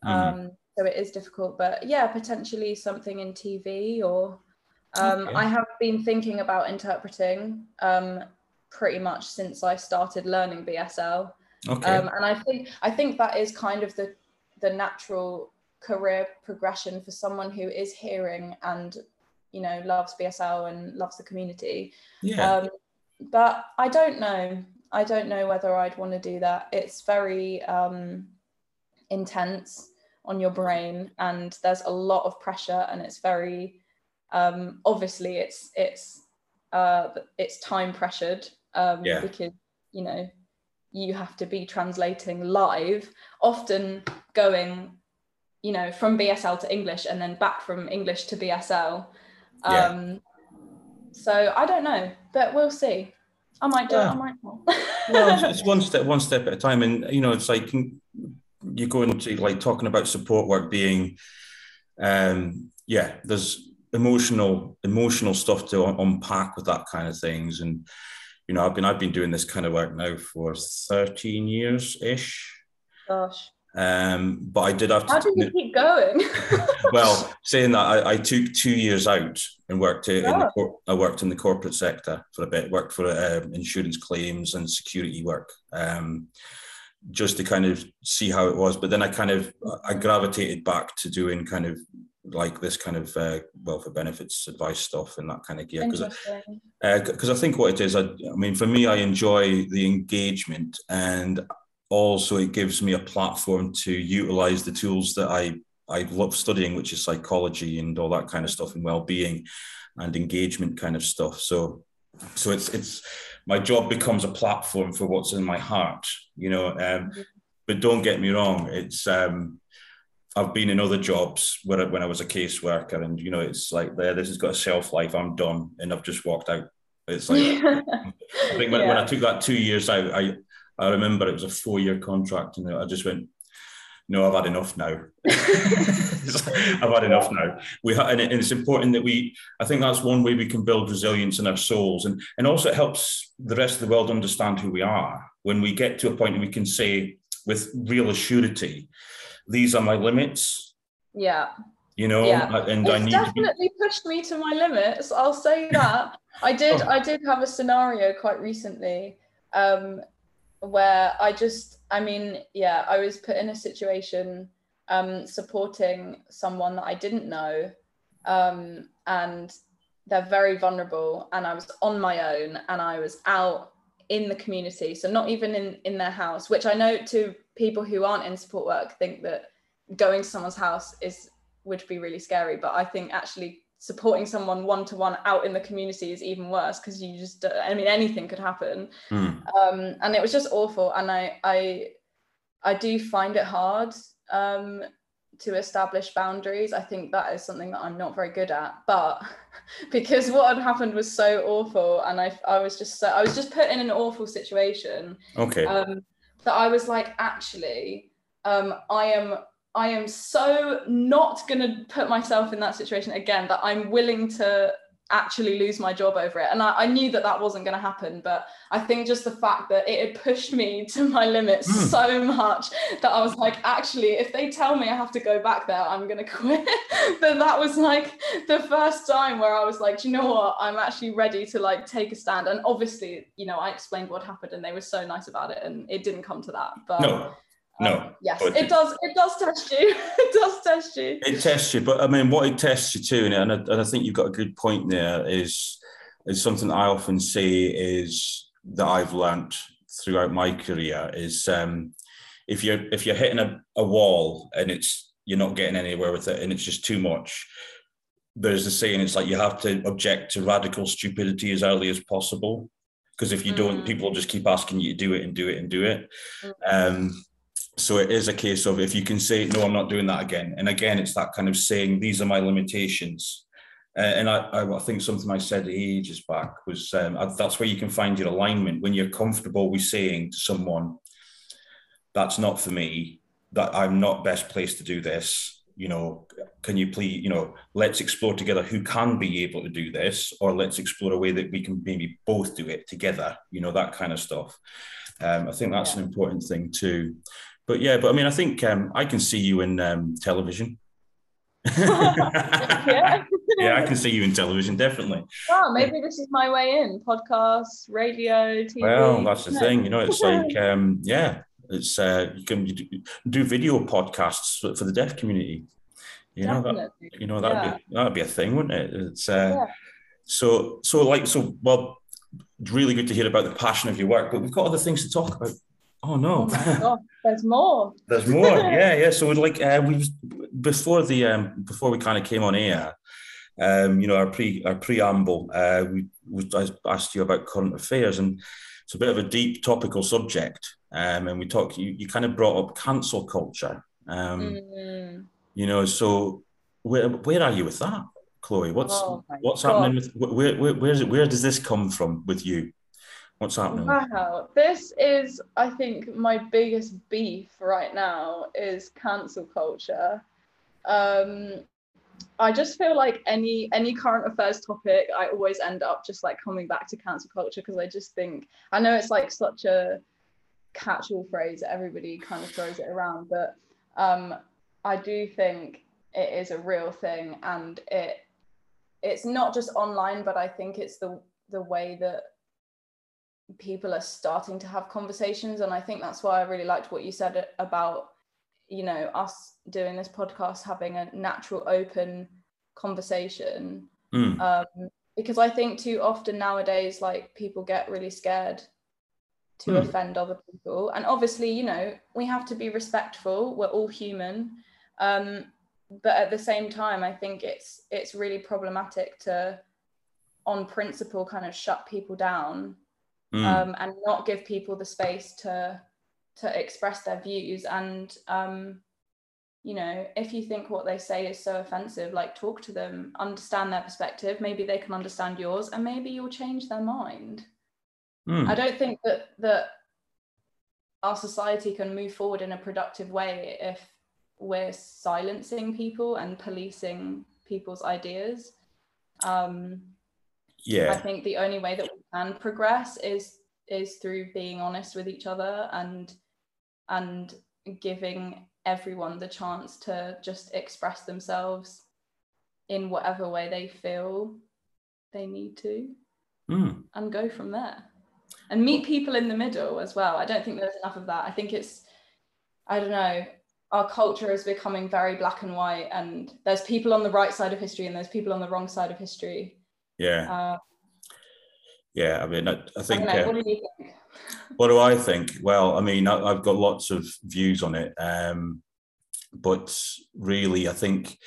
Mhm. Um, so it is difficult, but yeah, potentially something in TV or um, Okay. I have been thinking about interpreting um, pretty much since I started learning BSL. okay. Um, and I think I think that is kind of the the natural career progression for someone who is hearing and you know loves BSL and loves the community. yeah. Um, but I don't know. I don't know whether I'd want to do that. It's very um, intense on your brain, and there's a lot of pressure, and it's very um, obviously it's it's uh, it's time pressured um, Yeah. because you know you have to be translating live, often going you know from BSL to English and then back from English to BSL. Yeah. Um, so I don't know, but we'll see. I might do it. I might not. well, it's, it's one step, one step at a time, and you know, it's like you go into like talking about support work being, um, yeah, there's emotional, emotional stuff to un- unpack with that kind of things, and you know, I've been I've been doing this kind of work now for thirteen years ish. Gosh, Um, but I did have to. how do you keep going? well, saying that, I, I took two years out and worked in the, Oh. cor- I worked in the corporate sector for a bit. Worked for um, insurance claims and security work, um, just to kind of see how it was. But then I kind of I gravitated back to doing kind of like this kind of uh, welfare benefits advice stuff and that kind of gear because because I think what it is, I, I mean, for me, I enjoy the engagement, and also it gives me a platform to utilize the tools that I I love studying, which is psychology and all that kind of stuff, and well-being and engagement kind of stuff. So, so it's it's my job becomes a platform for what's in my heart, you know. Um, but don't get me wrong, it's um, I've been in other jobs where I- when I was a caseworker, and you know, it's like there, this has got a shelf life. I'm done, and I've just walked out. It's like I think when, when I took that two years out, I I remember it was a four year contract, and I just went, no, I've had enough now. I've had enough now. We ha- and, it, and it's important that we. I think that's one way we can build resilience in our souls, and and also it helps the rest of the world understand who we are when we get to a point where we can say with real assurity, these are my limits. yeah. You know, Yeah. and I It's need to be. definitely pushed me to my limits. I'll say that. I did. Oh. I did have a scenario quite recently, um, where I just. I mean, yeah, I was put in a situation um, supporting someone that I didn't know, um, and they're very vulnerable. And I was on my own, and I was out in the community, so not even in in their house. Which I know to people who aren't in support work think that going to someone's house is would be really scary but i think actually supporting someone one to one out in the community is even worse because you just I mean anything could happen Hmm. um and it was just awful and i i i do find it hard um to establish boundaries i think that is something that i'm not very good at but because what had happened was so awful and i i was just so i was just put in an awful situation Okay. um, that I was like, actually, um, I am I am so not gonna put myself in that situation again that I'm willing to actually lose my job over it. And I, I knew that that wasn't going to happen. But I think just the fact that it had pushed me to my limits mm. so much that I was like, actually, if they tell me I have to go back there, I'm going to quit. but that was like the first time where I was like, you know what? I'm actually ready to like take a stand. And obviously, you know, I explained what happened and they were so nice about it. And it didn't come to that. But no. No. Um, yes, it does. It does test you. it does test you. It tests you, but I mean, what it tests you too, and I, and I think you've got a good point there. Is is something I often say is that I've learnt throughout my career is um, if you're if you're hitting a, a wall and it's you're not getting anywhere with it and it's just too much. There's a saying, it's like you have to object to radical stupidity as early as possible because if you mm. don't, people will just keep asking you to do it and do it and do it. Mm. Um, so it is a case of if you can say no i'm not doing that again and again it's that kind of saying these are my limitations. Uh, and I, I, think something i said ages back was um, that's where you can find your alignment. When you're comfortable with saying to someone that's not for me that i'm not best placed to do this you know can you please you know let's explore together who can be able to do this or let's explore a way that we can maybe both do it together you know that kind of stuff. Um, i think that's yeah. an important thing too but yeah, but I mean, I think um, I can see you in um, television. yeah. yeah, I can see you in television, definitely. Well, maybe this is my way in podcasts, radio, TV. Well, that's the thing, you know, it's like, um, yeah, it's uh, you can do video podcasts for, the deaf community. You know that, you know that'd yeah. be that'd be a thing, wouldn't it? It's uh, yeah. so so like so. Well, really good to hear about the passion of your work, but we've got other things to talk about. Oh no! Oh there's more. There's more. yeah, yeah. So we'd like uh, we before the um, before we kind of came on air, um, you know, our pre our preamble, uh, we, we I asked you about current affairs, and it's a bit of a deep topical subject. Um, and we talked. You, you kind of brought up cancel culture. Um, mm. You know, so where where are you with that, Chloe? What's oh what's God. happening with where, where where is it? Where does this come from with you? What's happening? Wow, this is, I think, my biggest beef right now is cancel culture. Um, I just feel like any any current affairs topic, I always end up just like coming back to cancel culture because I just think I know it's like such a catch-all phrase that everybody kind of throws it around, but um, I do think it is a real thing, and it it's not just online, but I think it's the the way that people are starting to have conversations and i think that's why i really liked what you said about you know us doing this podcast having a natural open conversation mm. um, because i think too often nowadays like people get really scared to mm. offend other people and obviously you know we have to be respectful we're all human um, but at the same time i think it's it's really problematic to on principle kind of shut people down mm. um, and not give people the space to to express their views and um, you know if you think what they say is so offensive like talk to them understand their perspective maybe they can understand yours and maybe you'll change their mind mm. i don't think that that our society can move forward in a productive way if we're silencing people and policing people's ideas um, yeah. I think the only way that we can progress is is through being honest with each other and and giving everyone the chance to just express themselves in whatever way they feel they need to mm. and go from there. And meet people in the middle as well. I don't think there's enough of that. I think it's i don't know our culture is becoming very black and white and there's people on the right side of history and there's people on the wrong side of history yeah. Uh, yeah, I mean, I, I think. I know, uh, what do you think? What do I think? Well, I mean, I, have got lots of views on it, um, but really, I think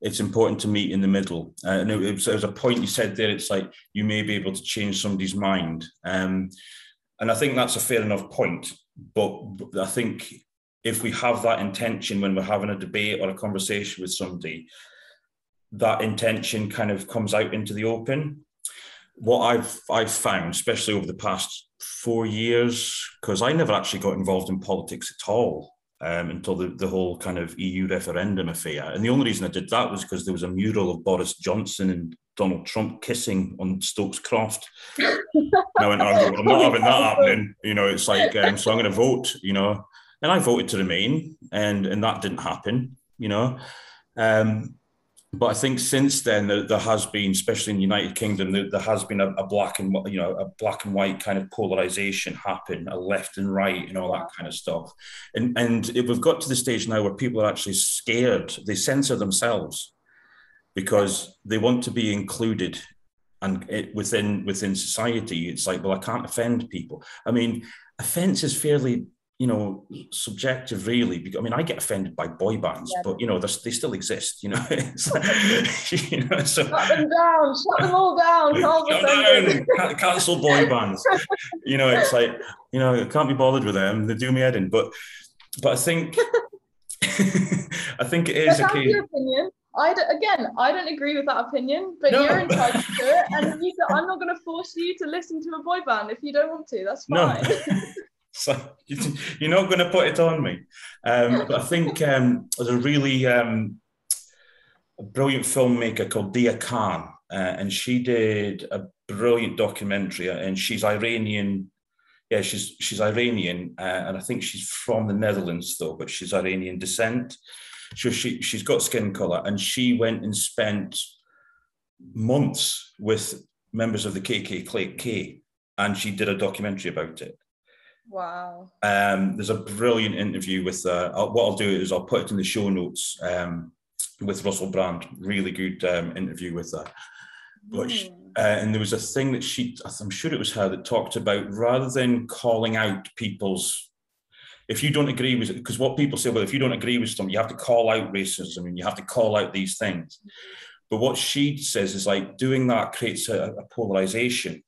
it's important to meet in the middle. Uh, and it was, there was a point you said there. It's like you may be able to change somebody's mind, um, and I think that's a fair enough point. But I think if we have that intention when we're having a debate or a conversation with somebody, that intention kind of comes out into the open. What I've I've found, especially over the past four years, because I never actually got involved in politics at all. um, until the, the whole kind of EU referendum affair. And the only reason I did that was because there was a mural of Boris Johnson and Donald Trump kissing on Stokes Croft. I went, I'm, I'm, not having that happening. You know, it's like, um, so I'm going to vote, you know. And I voted to remain, and, and that didn't happen, you know. Um, but I think since then there, there, has been, especially in the United Kingdom, there, there, has been a, a, black and you know a black and white kind of polarization happen, a left and right, and all that kind of stuff. And and we've got to the stage now where people are actually scared. They censor themselves because they want to be included and it, within within society. It's like, well, I can't offend people. I mean, offense is fairly you know, subjective, really. Because, I mean, I get offended by boy bands, yeah. but you know, they still exist. You know, you know, so shut them down, shut them all down, shut down, cancel boy bands. you know, it's like you know, I can't be bothered with them. They do me head in. But, but I think, I think it is a case. Your opinion. I don't, again, I don't agree with that opinion, but no. you're entitled to it, and you, I'm not going to force you to listen to a boy band if you don't want to. That's fine. No. so you're not going to put it on me. Um, but I think um, there's a really um, brilliant filmmaker called Deeyah Khan, uh, and she did a brilliant documentary. And she's Iranian. Yeah, she's she's Iranian, uh, and I think she's from the Netherlands though, but she's Iranian descent. So she she's got skin color, and she went and spent months with members of the KKK, and she did a documentary about it. Wow. Um, there's a brilliant interview with, uh, I'll, what I'll do is I'll put it in the show notes um, with Russell Brand. Really good um, interview with that. But mm. uh, and there was a thing that she, I'm sure it was her that talked about rather than calling out people's, if you don't agree with because what people say, well, if you don't agree with something, you have to call out racism and you have to call out these things. But what she says is like doing that creates a, a polarization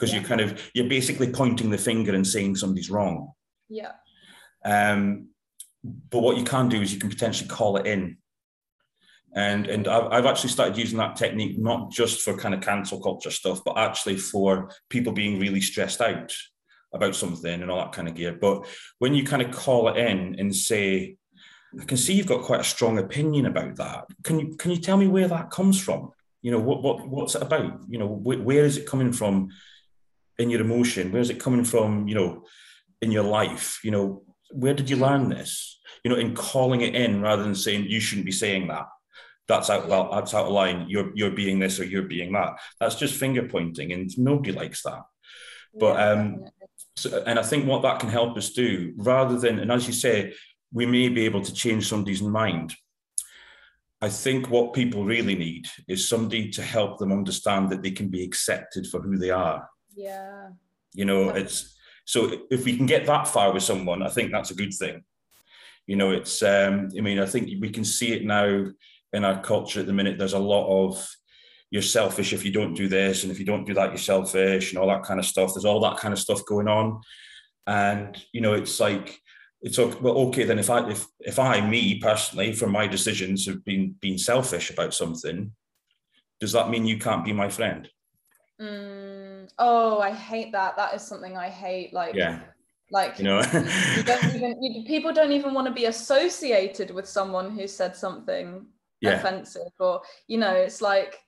because yeah. you're kind of you're basically pointing the finger and saying somebody's wrong. Yeah. Um, but what you can do is you can potentially call it in. And and I've, I've actually started using that technique not just for kind of cancel culture stuff, but actually for people being really stressed out about something and all that kind of gear. But when you kind of call it in and say, I can see you've got quite a strong opinion about that. Can you can you tell me where that comes from? You know what what what's it about? You know wh- where is it coming from? In your emotion? Where's it coming from? You know, in your life? You know, where did you learn this? You know, in calling it in rather than saying you shouldn't be saying that. That's out. Well, that's out of line. You're you're being this or you're being that. That's just finger pointing, and nobody likes that. But um, so, and I think what that can help us do, rather than, and as you say, we may be able to change somebody's mind. I think what people really need is somebody to help them understand that they can be accepted for who they are yeah. You know, it's so if we can get that far with someone, I think that's a good thing. You know, it's um, I mean, I think we can see it now in our culture at the minute. There's a lot of you're selfish if you don't do this, and if you don't do that, you're selfish, and all that kind of stuff. There's all that kind of stuff going on. And you know, it's like it's okay, well, okay then if I if if I me personally from my decisions have been been selfish about something, does that mean you can't be my friend? Mm, oh, I hate that. That is something I hate. Like, yeah. Like you know, you don't even you, people don't even want to be associated with someone who said something yeah. offensive, or you know, it's like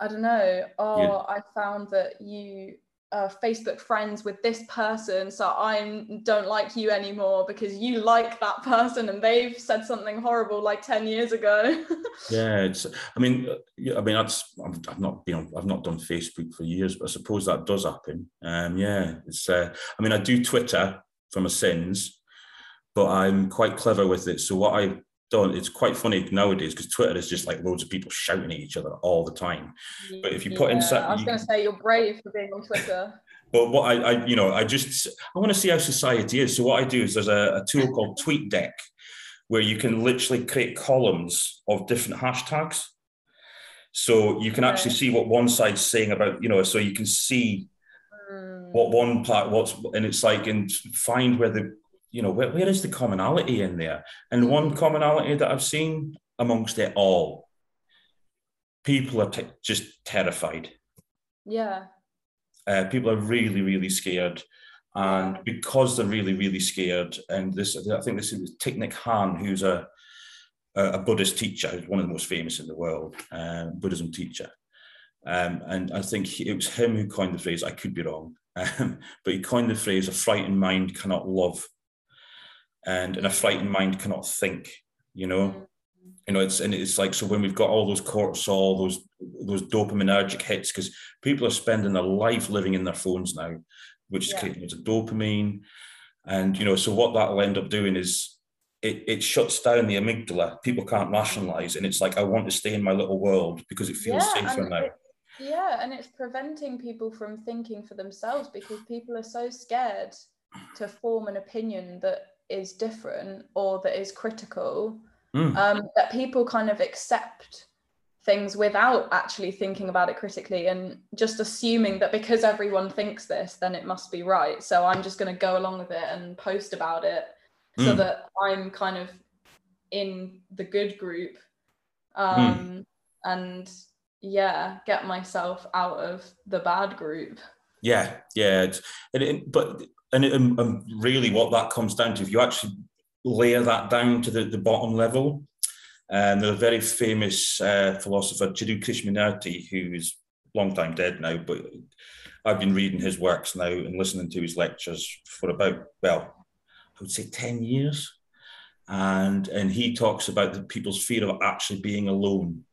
I don't know. Oh, yeah. I found that you uh, Facebook friends with this person, so I don't like you anymore because you like that person and they've said something horrible like ten years ago. yeah, it's. I mean, I mean, that's. I've not been. On, I've not done Facebook for years, but I suppose that does happen. Um, yeah, it's. Uh, I mean, I do Twitter for my sins, but I'm quite clever with it. So what I done. It's quite funny nowadays because Twitter is just like loads of people shouting at each other all the time. But if you put in, I was going to say you're brave for being on Twitter. But what I, I, you know, I just I want to see how society is. So what I do is there's a, a tool called TweetDeck where you can literally create columns of different hashtags. So you can actually see what one side's saying about, you know, so you can see mm. what one part, what's, and it's like, and find where the you know, where, where is the commonality in there? And one commonality that I've seen amongst it all, people are t- just terrified. Yeah. Uh, people are really, really scared. And because they're really, really scared, and this, I think this is Thich Nhat Hanh, who's a, a Buddhist teacher, who's one of the most famous in the world, uh, Buddhism teacher. Um, and I think he, it was him who coined the phrase, I could be wrong, um, but he coined the phrase, a frightened mind cannot love. And, and a frightened mind cannot think, you know? Mm-hmm. You know, it's and it's like so when we've got all those cortisol, those those dopaminergic hits, because people are spending their life living in their phones now, which yeah. is creating a dopamine. And you know, so what that'll end up doing is it, it shuts down the amygdala. People can't rationalize, and it's like I want to stay in my little world because it feels yeah, safer now. It, yeah, and it's preventing people from thinking for themselves because people are so scared to form an opinion that is different or that is critical mm. um, that people kind of accept things without actually thinking about it critically and just assuming that because everyone thinks this then it must be right so i'm just going to go along with it and post about it mm. so that i'm kind of in the good group um, mm. and yeah get myself out of the bad group yeah yeah and it, but and, it, and really what that comes down to if you actually layer that down to the, the bottom level and there's a very famous uh, philosopher Jiddu Krishnamurti who is long time dead now but I've been reading his works now and listening to his lectures for about well I would say 10 years. And and he talks about the people's fear of actually being alone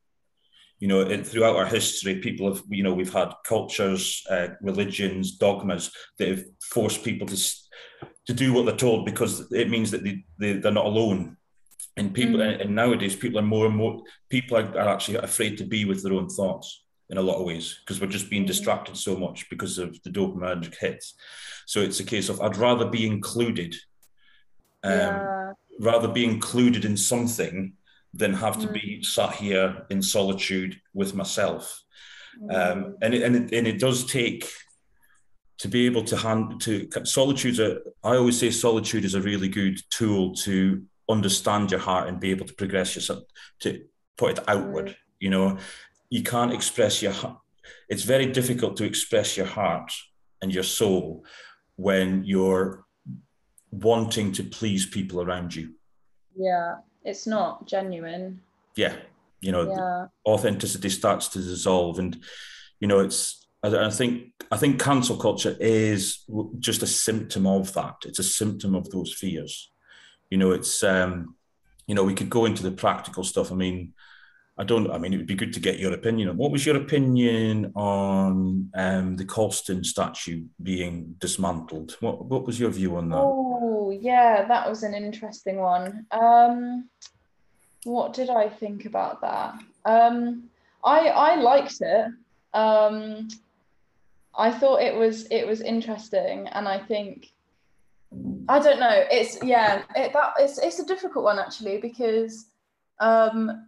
you know, it, throughout our history, people have, you know, we've had cultures, uh, religions, dogmas that have forced people to to do what they're told because it means that they, they they're not alone. And people, mm. and nowadays, people are more and more people are, are actually afraid to be with their own thoughts in a lot of ways because we're just being mm. distracted so much because of the dopamine hits. So it's a case of I'd rather be included, um, yeah. rather be included in something than have to be mm. sat here in solitude with myself. Mm. Um, and, it, and, it, and it does take to be able to hand to solitude. I always say solitude is a really good tool to understand your heart and be able to progress yourself to put it outward. Mm. You know, you can't express your heart. It's very difficult to express your heart and your soul when you're wanting to please people around you. Yeah it's not genuine yeah you know yeah. authenticity starts to dissolve and you know it's I, think I think cancel culture is just a symptom of that. It's a symptom of those fears. You know, it's um, you know, we could go into the practical stuff. I mean, I don't. I mean, it would be good to get your opinion. What was your opinion on um, the Colston statue being dismantled? What What was your view on that? Oh, yeah, that was an interesting one. Um, what did I think about that? Um, I I liked it. Um, I thought it was it was interesting, and I think I don't know. It's yeah, it, that it's it's a difficult one actually because um,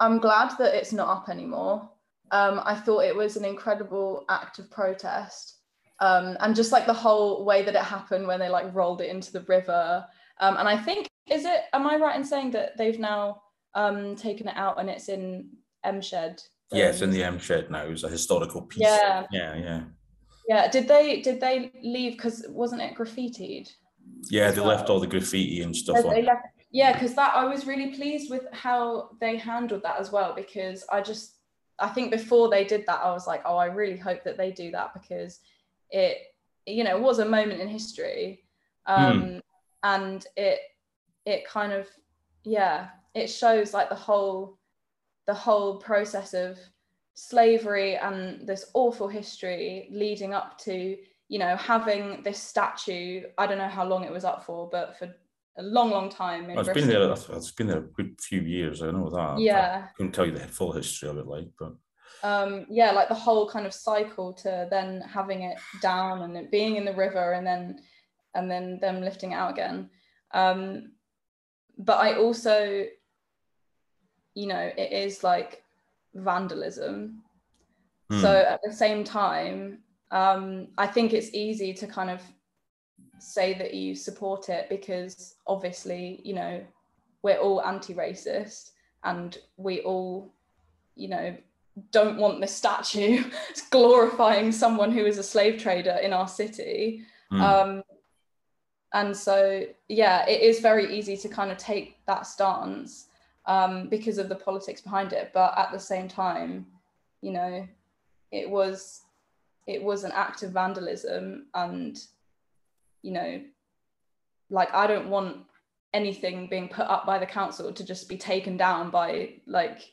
I'm glad that it's not up anymore. Um, I thought it was an incredible act of protest, um, and just like the whole way that it happened when they like rolled it into the river. Um, and I think is it? Am I right in saying that they've now um, taken it out and it's in M Shed? Yes, in the M Shed now. It's a historical piece. Yeah, yeah, yeah. Yeah. Did they did they leave because wasn't it graffitied? Yeah, they well? left all the graffiti and stuff on. Left, yeah, because that I was really pleased with how they handled that as well because I just I think before they did that I was like, oh, I really hope that they do that because it you know was a moment in history, um, mm. and it it kind of yeah it shows like the whole the whole process of slavery and this awful history leading up to you know having this statue. I don't know how long it was up for but for a long long time well, it's been there it's been there a good few years i know that yeah. I couldn't tell you the full history of it like but um yeah like the whole kind of cycle to then having it down and it being in the river and then and then them lifting it out again um but i also you know it is like vandalism mm. so at the same time um, i think it's easy to kind of say that you support it because obviously you know we're all anti-racist and we all you know don't want this statue it's glorifying someone who is a slave trader in our city Mm. Um, and so, yeah, it is very easy to kind of take that stance um, because of the politics behind it. But at the same time, you know, it was it was an act of vandalism, and you know, like I don't want anything being put up by the council to just be taken down by like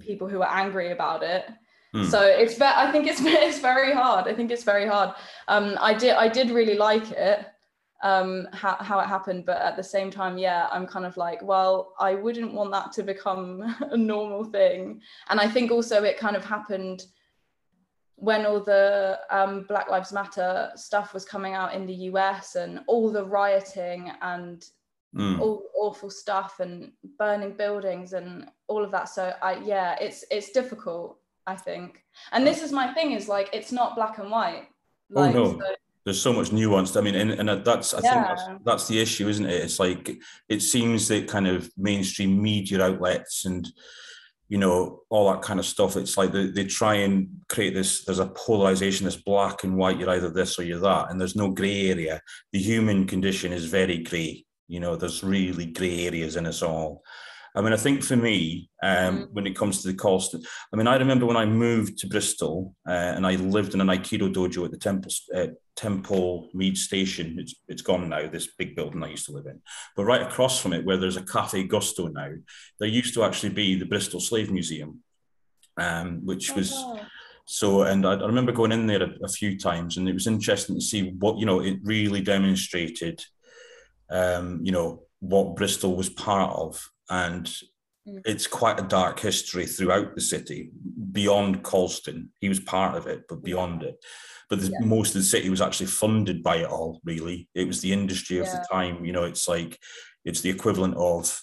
people who are angry about it. Mm. So it's ve- I think it's it's very hard. I think it's very hard. Um, I did I did really like it um how, how it happened but at the same time yeah i'm kind of like well i wouldn't want that to become a normal thing and i think also it kind of happened when all the um, black lives matter stuff was coming out in the us and all the rioting and mm. all awful stuff and burning buildings and all of that so i yeah it's it's difficult i think and this is my thing is like it's not black and white like, oh no so, there's so much nuance. I mean, and, and that's I yeah. think that's, that's, the issue, isn't it? It's like it seems that kind of mainstream media outlets and you know all that kind of stuff. It's like they, they try and create this. There's a polarization. This black and white. You're either this or you're that, and there's no grey area. The human condition is very grey. You know, there's really grey areas in us all. I mean, I think for me, um, mm. when it comes to the cost, I mean, I remember when I moved to Bristol uh, and I lived in an Aikido dojo at the Temple uh, Temple Meads Station. It's it's gone now. This big building I used to live in, but right across from it, where there's a Cafe Gusto now, there used to actually be the Bristol Slave Museum, um, which was. Oh, so, and I, I, remember going in there a, a, few times, and it was interesting to see what you know. It really demonstrated, um, you know, what Bristol was part of and mm. it's quite a dark history throughout the city beyond Colston. He was part of it, but beyond it. But the, yeah. most of the city was actually funded by it all, really. It was the industry of yeah. the time. You know, it's like it's the equivalent of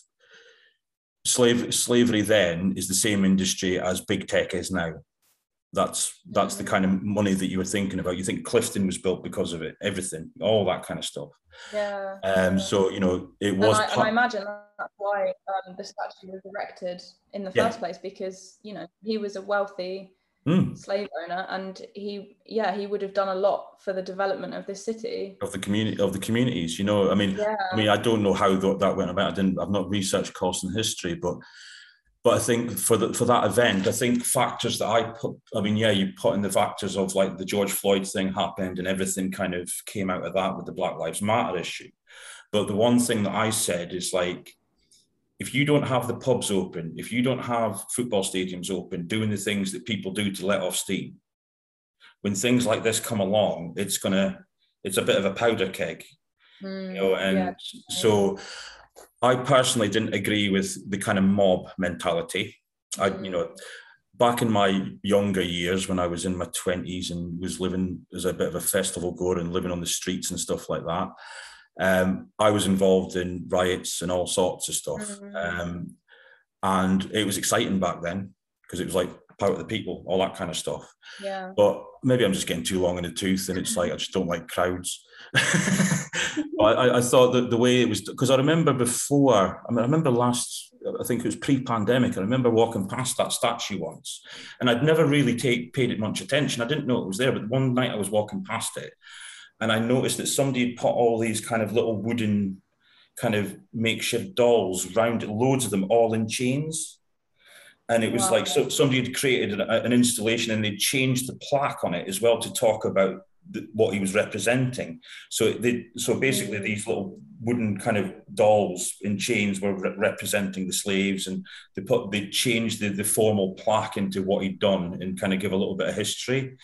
slave slavery then is the same industry as big tech is now that's that's the kind of money that you were thinking about. You think Clifton was built because of it, everything, all that kind of stuff. Yeah. Um. So you know, it was. And I, and I imagine that's why um, the statue was erected in the yeah. first place because you know he was a wealthy mm. slave owner, and he yeah he would have done a lot for the development of this city of the community of the communities. You know, I mean, yeah. I mean, I don't know how that went about. I didn't. I've not researched and history, but but I think for the, for that event, I think factors that I put, I mean, yeah, you put in the factors of like the George Floyd thing happened and everything kind of came out of that with the Black Lives Matter issue. But the one thing that I said is like, if you don't have the pubs open, if you don't have football stadiums open, doing the things that people do to let off steam, when things like this come along, it's gonna, it's a bit of a powder keg, mm, you know. And yeah. so I personally didn't agree with the kind of mob mentality. I, you know, back in my younger years when I was in my 20s and was living as a bit of a festival goer and living on the streets and stuff like that, um, I was involved in riots and all sorts of stuff. Mm-hmm. Um, and it was exciting back then because it was like power of the people, all that kind of stuff. Yeah. But maybe I'm just getting too long in the tooth and it's like I just don't like crowds. I, I, thought that the way it was because I remember before. I mean, I remember last. I think it was pre-pandemic. I remember walking past that statue once, and I'd never really take, paid it much attention. I didn't know it was there, but one night I was walking past it, and I noticed that somebody had put all these kind of little wooden, kind of makeshift dolls round it, loads of them, all in chains. And it was wow. like so somebody had created an, an installation and they changed the plaque on it as well to talk about the, what he was representing. So they, so basically, mm. these little wooden kind of dolls in chains were re- representing the slaves, and they put they changed the, the formal plaque into what he'd done and kind of give a little bit of history.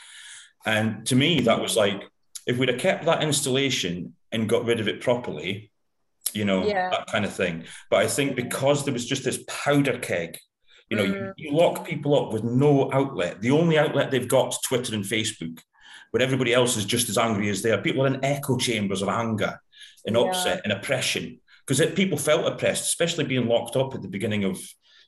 And to me, that was like if we'd have kept that installation and got rid of it properly, you know, yeah. that kind of thing. But I think because there was just this powder keg you know, mm. you, you, lock people up with no outlet. The only outlet they've got is Twitter and Facebook where everybody else is just as angry as they are. People are in echo chambers of anger and yeah. upset and oppression because people felt oppressed, especially being locked up at the beginning of,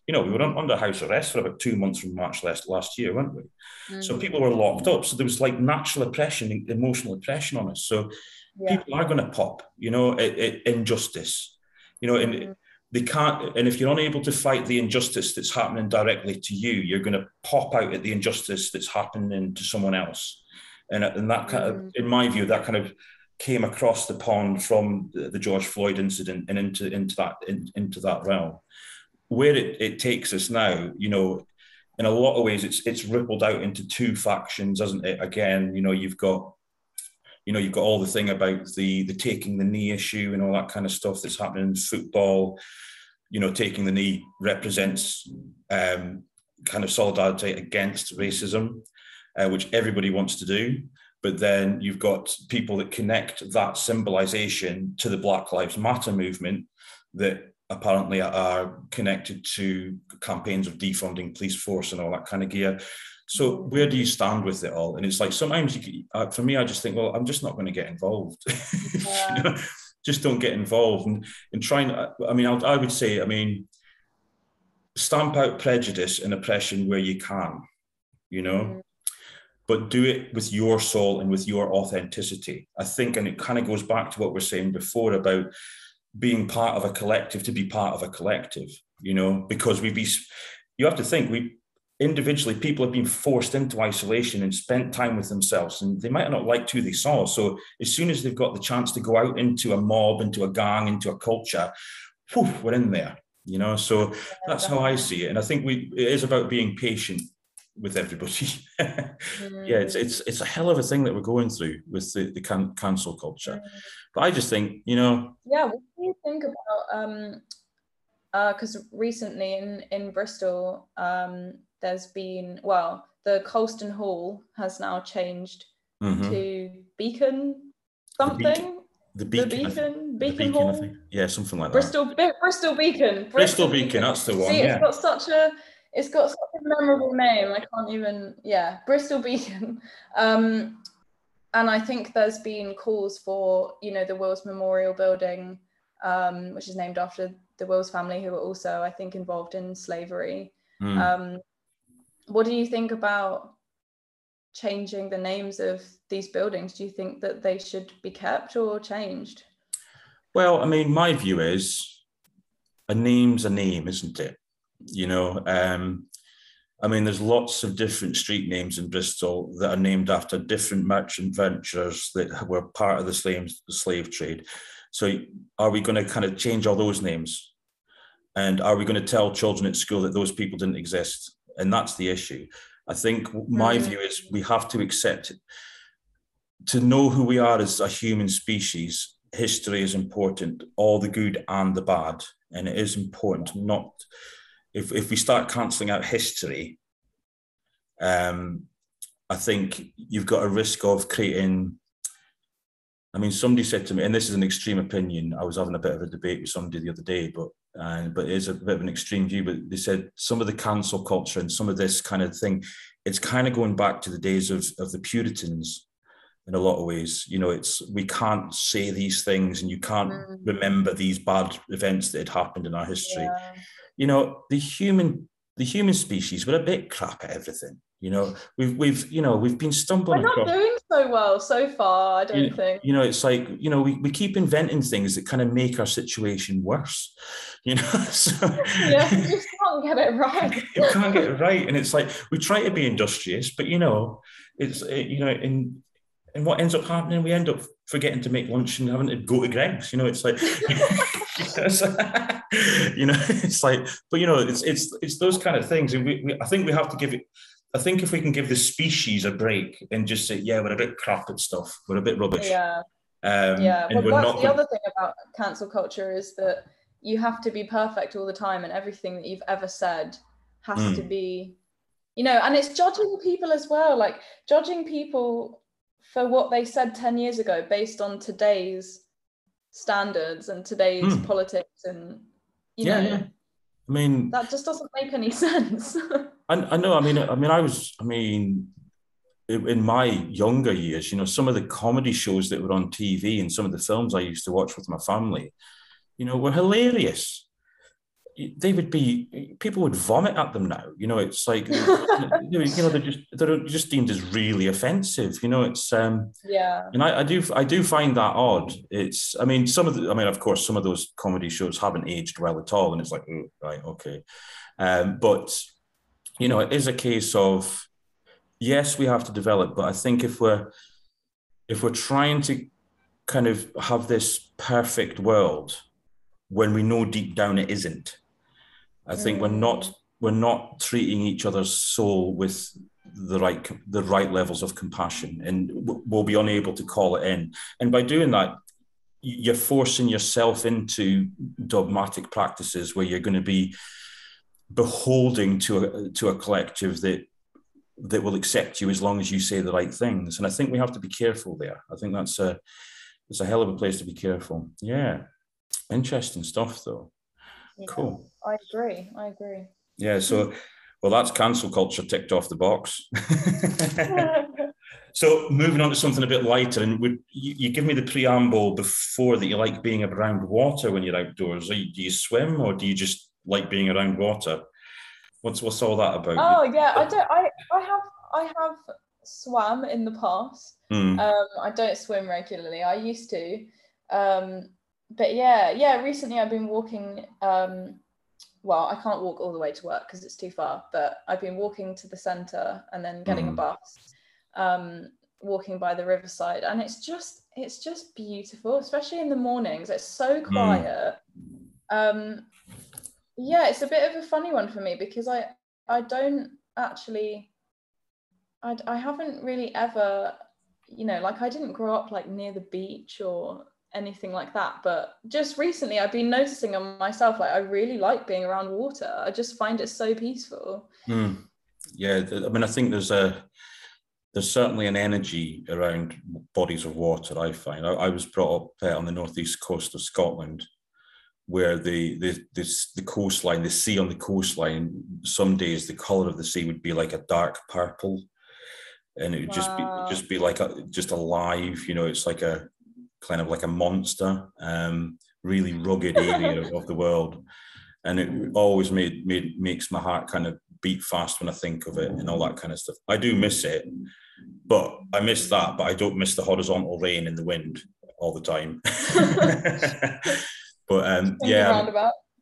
you know, we were under house arrest for about two months from March last, last year, weren't we? Mm-hmm. So people were locked up. So there was like natural oppression, emotional oppression on us. So yeah. people are going to pop, you know, it, it, injustice, you know, and mm-hmm. They can't. And if you're unable to fight the injustice that's happening directly to you, you're going to pop out at the injustice that's happening to someone else and, and that kind of, mm. in my view, that kind of came across the pond from the, the George Floyd incident and into into that in, into that realm. Where it, it takes us now, you know, in a lot of ways, it's it's rippled out into two factions, hasn't it? Again, you know, you've got you know, you've got all the thing about the the taking the knee issue and all that kind of stuff that's happening in football. You know, taking the knee represents um, kind of solidarity against racism, uh, which everybody wants to do. But then you've got people that connect that symbolization to the Black Lives Matter movement that apparently are connected to campaigns of defunding police force and all that kind of gear. So where do you stand with it all? And it's like sometimes you, uh, for me, I just think, well, I'm just not going to get involved. Yeah. you know, just don't get involved and and trying. I mean, I, I would say, I mean, stamp out prejudice and oppression where you can, you know. Mm but do it with your soul and with your authenticity. I think, and it kind of goes back to what we we're saying before about being part of a collective to be part of a collective, you know, because we be, you have to think we individually, people have been forced into isolation and spent time with themselves, and they might not like who they saw. So as soon as they've got the chance to go out into a mob, into a gang, into a culture, whew, we're in there, you know. So that's how I see it, and I think we it is about being patient with everybody. Yeah, it's it's it's a hell of a thing that we're going through with the, the can, cancel culture. Mm. But I just think, you know. Yeah, what do you think about um because uh, recently in in Bristol, um, there's been well, the Colston Hall has now changed mm-hmm. to Beacon something. The Beacon, the Beacon, Beacon, Beacon Hall. Yeah, something like Bristol, that. Be- Bristol Beacon. Bristol, Bristol Beacon, Beacon, that's the one. See, yeah. it's got such a it's got such a memorable name. I can't even. Yeah, Bristol Beacon. Um, and I think there's been calls for you know the Wills Memorial Building, um, which is named after the Wills family, who were also I think involved in slavery. Mm. Um, what do you think about changing the names of these buildings? Do you think that they should be kept or changed? Well, I mean, my view is a name's a name, isn't it? You know, um, I mean, there's lots of different street names in Bristol that are named after different merchant ventures that were part of the slave, the slave trade. So, are we going to kind of change all those names? And are we going to tell children at school that those people didn't exist? And that's the issue. I think my mm. view is we have to accept it. To know who we are as a human species, history is important, all the good and the bad. And it is important not if if we start cancelling out history, um, I think you've got a risk of creating. I mean, somebody said to me, and this is an extreme opinion. I was having a bit of a debate with somebody the other day, but uh, but it is a bit of an extreme view. But they said some of the cancel culture and some of this kind of thing, it's kind of going back to the days of of the Puritans in a lot of ways. You know, it's we can't say these things, and you can't mm. remember these bad events that had happened in our history. Yeah you know, the human the human species, we're a bit crap at everything. You know, we've we've you know we've been stumbling. We're not across, doing so well so far. I don't you, think. You know, it's like you know we, we keep inventing things that kind of make our situation worse. You know, so, yeah, you just can't get it right. you can't get it right, and it's like we try to be industrious, but you know, it's it, you know, in and what ends up happening, we end up forgetting to make lunch and having to go to Greggs. You know, it's like. you know, it's like, but you know, it's it's it's those kind of things, and we, we I think we have to give it. I think if we can give the species a break and just say, yeah, we're a bit crap at stuff, we're a bit rubbish. Yeah. Um, yeah. Well, that's the other thing about cancel culture is that you have to be perfect all the time, and everything that you've ever said has mm. to be, you know, and it's judging people as well, like judging people for what they said 10 years ago based on today's standards and today's mm. politics and you yeah, know yeah. I mean that just doesn't make any sense. I, I know. I mean, I mean, I was. I mean, in my younger years, you know, some of the comedy shows that were on TV and some of the films I used to watch with my family, you know, were hilarious they would be people would vomit at them now you know it's like you know they're just they're just deemed as really offensive you know it's um yeah and I, I do i do find that odd it's i mean some of the i mean of course some of those comedy shows haven't aged well at all and it's like oh, right okay um but you know it is a case of yes we have to develop but i think if we're if we're trying to kind of have this perfect world when we know deep down it isn't. I think mm. we're not mm. we're not treating each other's soul with the right the right levels of compassion, and we'll be unable to call it in. And by doing that, you're forcing yourself into dogmatic practices where you're going to be beholding to a to a collective that that will accept you as long as you say the right things. And I think we have to be careful there. I think that's a it's a hell of a place to be careful. Yeah. Interesting stuff though. Yeah, cool. I agree. I agree. Yeah. So well that's cancel culture ticked off the box. so moving on to something a bit lighter, and would you, you, give me the preamble before that you like being around water when you're outdoors? do you swim or do you just like being around water? What's what's all that about? Oh yeah, I don't. I I have I have swam in the past. Mm. Um, I don't swim regularly. I used to, um, but yeah, yeah. Recently, I've been walking. Um, well, I can't walk all the way to work because it's too far. But I've been walking to the centre and then getting mm. a hmm. bus. Um, walking by the riverside, and it's just it's just beautiful, especially in the mornings. It's so hmm. quiet. Mm. Yeah, it's a bit of a funny one for me because I I don't actually I, I haven't really ever, you know, like I didn't grow up like near the beach or anything like that. But just recently, I've been noticing on myself, like I really like being around water. I just find it so peaceful. Mm. Yeah, I mean, I think there's a there's certainly an energy around bodies of water. I find I, I was brought up uh, on the northeast coast of Scotland, where the the this the coastline, the sea on the coastline, some days the color of the sea would be like a dark purple and it would wow. just be just be like a, just alive. You know, it's like a kind of like a monster, um, really rugged area of the world, and it always made made makes my heart kind of beat fast when I think of it and all that kind of stuff. I do miss it, but I miss that, but I don't miss the horizontal rain and the wind all the time. but um, yeah,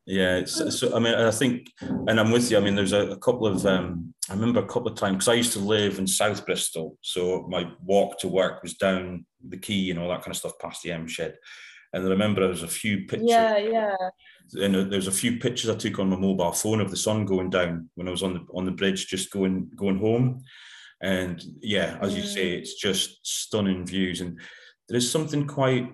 yeah, so I mean, I think, and I'm with you. I mean, there's a, a couple of, um, I remember a couple of times because I used to live in South Bristol, so my walk to work was down the quay and all that kind of stuff past the M shed. And I remember there was a few pictures. Yeah, yeah. And there was a few pictures I took on my mobile phone of the sun going down when I was on the on the bridge, just going going home. And yeah, as you say, mm. it's just stunning views. And there is something quite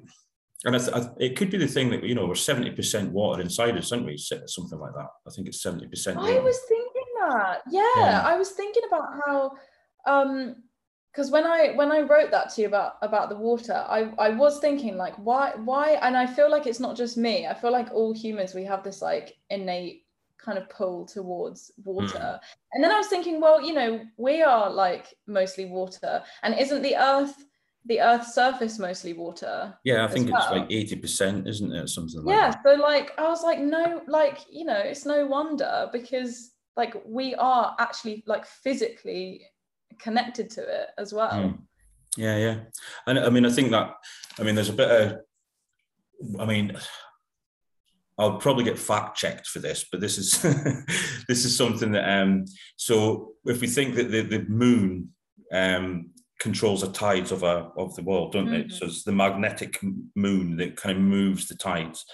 and I th- I, it could be the thing that you know we're seventy percent water inside us, aren't we? Something like that. I think it's seventy percent. I was thinking that. Yeah, yeah, I was thinking about how, um, because when I when I wrote that to you about about the water, I I was thinking like why why, and I feel like it's not just me. I feel like all humans we have this like innate kind of pull towards water. Mm. And then I was thinking, well, you know, we are like mostly water, and isn't the Earth the Earth's surface mostly water. Yeah, I think well. it's like eighty percent, isn't it? Something like yeah, that. so like I was like, no, like you know, it's no wonder because like we are actually like physically connected to it as well. Mm. Yeah, yeah, and I mean, I think that I mean, there's a bit of, I mean. I'll probably get fact checked for this, but this is this is something that um so if we think that the, the moon um controls the tides of a of the world, don't mm-hmm. it? So it's the magnetic moon that kind of moves the tides.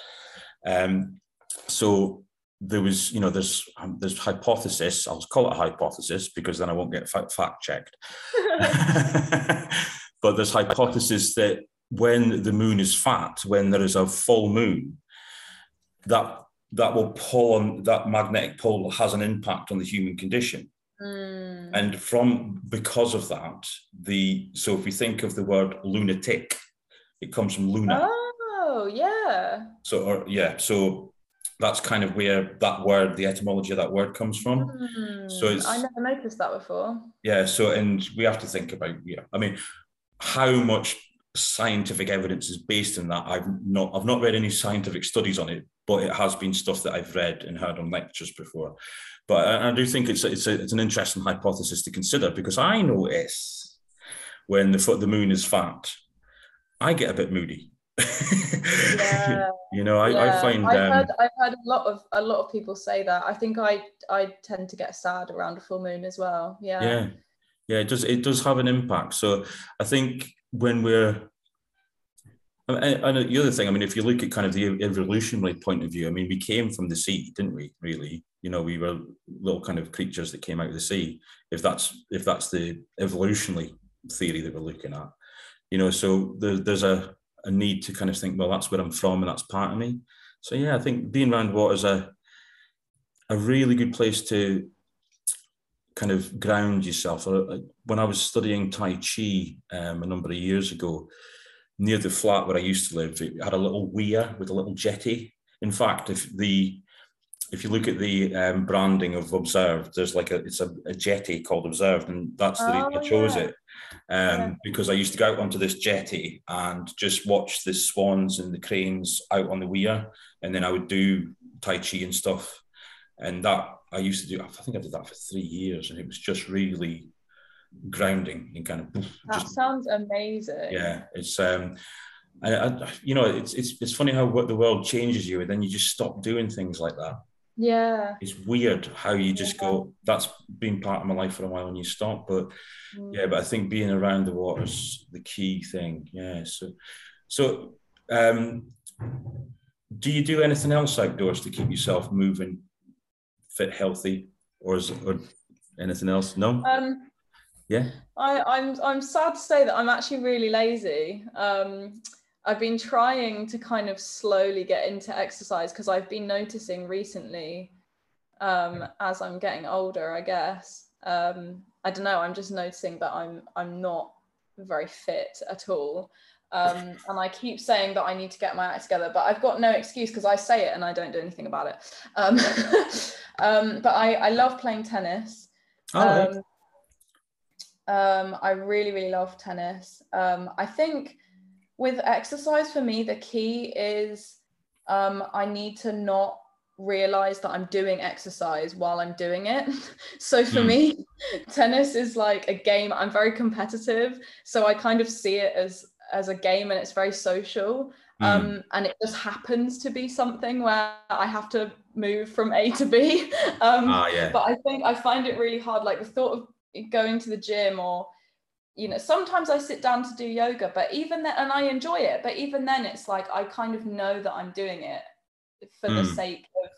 Um, so there was, you know, there's um, there's hypothesis. I'll call it a hypothesis because then I won't get fact, fact checked. but there's hypothesis that when the moon is fat, when there is a full moon, that that will pull on that magnetic pole has an impact on the human condition. Mm. And from because of that, the so if we think of the word lunatic, it comes from luna. Oh, yeah. So or, yeah, so that's kind of where that word, the etymology of that word comes from. Mm. So it's I never noticed that before. Yeah, so and we have to think about yeah, I mean, how much scientific evidence is based in that. I've not I've not read any scientific studies on it, but it has been stuff that I've read and heard on lectures before. But I, I do think it's it's, a, it's an interesting hypothesis to consider because I notice when the foot the moon is fat, I get a bit moody. yeah. you know, I, yeah. I find I've, um, heard, I've heard a lot of a lot of people say that. I think I I tend to get sad around a full moon as well. Yeah. Yeah. Yeah, it does it does have an impact. So I think when we're And, the other thing, I mean, if you look at kind of the evolutionary point of view, I mean, we came from the sea, didn't we? Really, you know, we were little kind of creatures that came out of the sea. If that's if that's the evolutionary theory that we're looking at, you know, so there, there's a, a need to kind of think, well, that's where I'm from, and that's part of me. So yeah, I think being around water is a a really good place to kind of ground yourself. Uh, uh, when I was studying Tai Chi um, a number of years ago, near the flat where I used to live, it had a little weir with a little jetty. In fact, if the if you look at the um, branding of Observed, there's like a it's a, a jetty called Observed, and that's the oh, reason I chose yeah. it um, yeah. because I used to go out onto this jetty and just watch the swans and the cranes out on the weir, and then I would do Tai Chi and stuff, and that I used to do. I think I did that for three years, and it was just really grounding and kind of. That just, sounds amazing. Yeah, it's um, I, I, you know, it's it's it's funny how what the world changes you, and then you just stop doing things like that. Yeah, it's weird how you just yeah. go. That's been part of my life for a while, and you stop. But mm. yeah, but I think being around the water's the key thing. Yeah, so so um, do you do anything else outdoors to keep yourself moving, fit, healthy, or is or anything else? No. Um, yeah. I, I'm I'm sad to say that I'm actually really lazy. Um, I've been trying to kind of slowly get into exercise because I've been noticing recently, um, as I'm getting older, I guess. Um, I don't know. I'm just noticing that I'm I'm not very fit at all. Um, and I keep saying that I need to get my act together, but I've got no excuse because I say it and I don't do anything about it. Um, um, but I, I love playing tennis. Oh, right. Um, I really, really love tennis. Um, I think with exercise for me, the key is um, I need to not realize that I'm doing exercise while I'm doing it. so for mm. me, tennis is like a game. I'm very competitive, so I kind of see it as as a game and it's very social. Mm. Um, and it just happens to be something where I have to move from A to B. Um, ah, yeah. But I think I find it really hard. Like the thought of going to the gym or you know sometimes i sit down to do yoga but even then and i enjoy it but even then it's like i kind of know that i'm doing it for mm. the hmm. sake of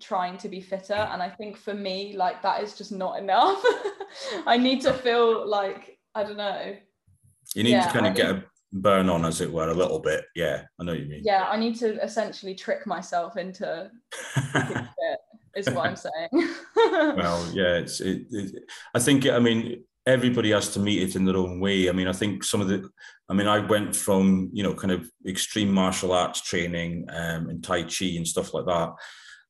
trying to be fitter. And i think for me like that is just not enough. I need to feel like i don't know. You need yeah, to kind of I get a burn on as it were a little bit. Yeah i know what you mean. Yeah i need to essentially trick myself into is what I'm saying. well, yeah, it's. It, it, I think. I mean, everybody has to meet it in their own way. I mean, I think some of the. I mean, I went from you know kind of extreme martial arts training um, and Tai Chi and stuff like that.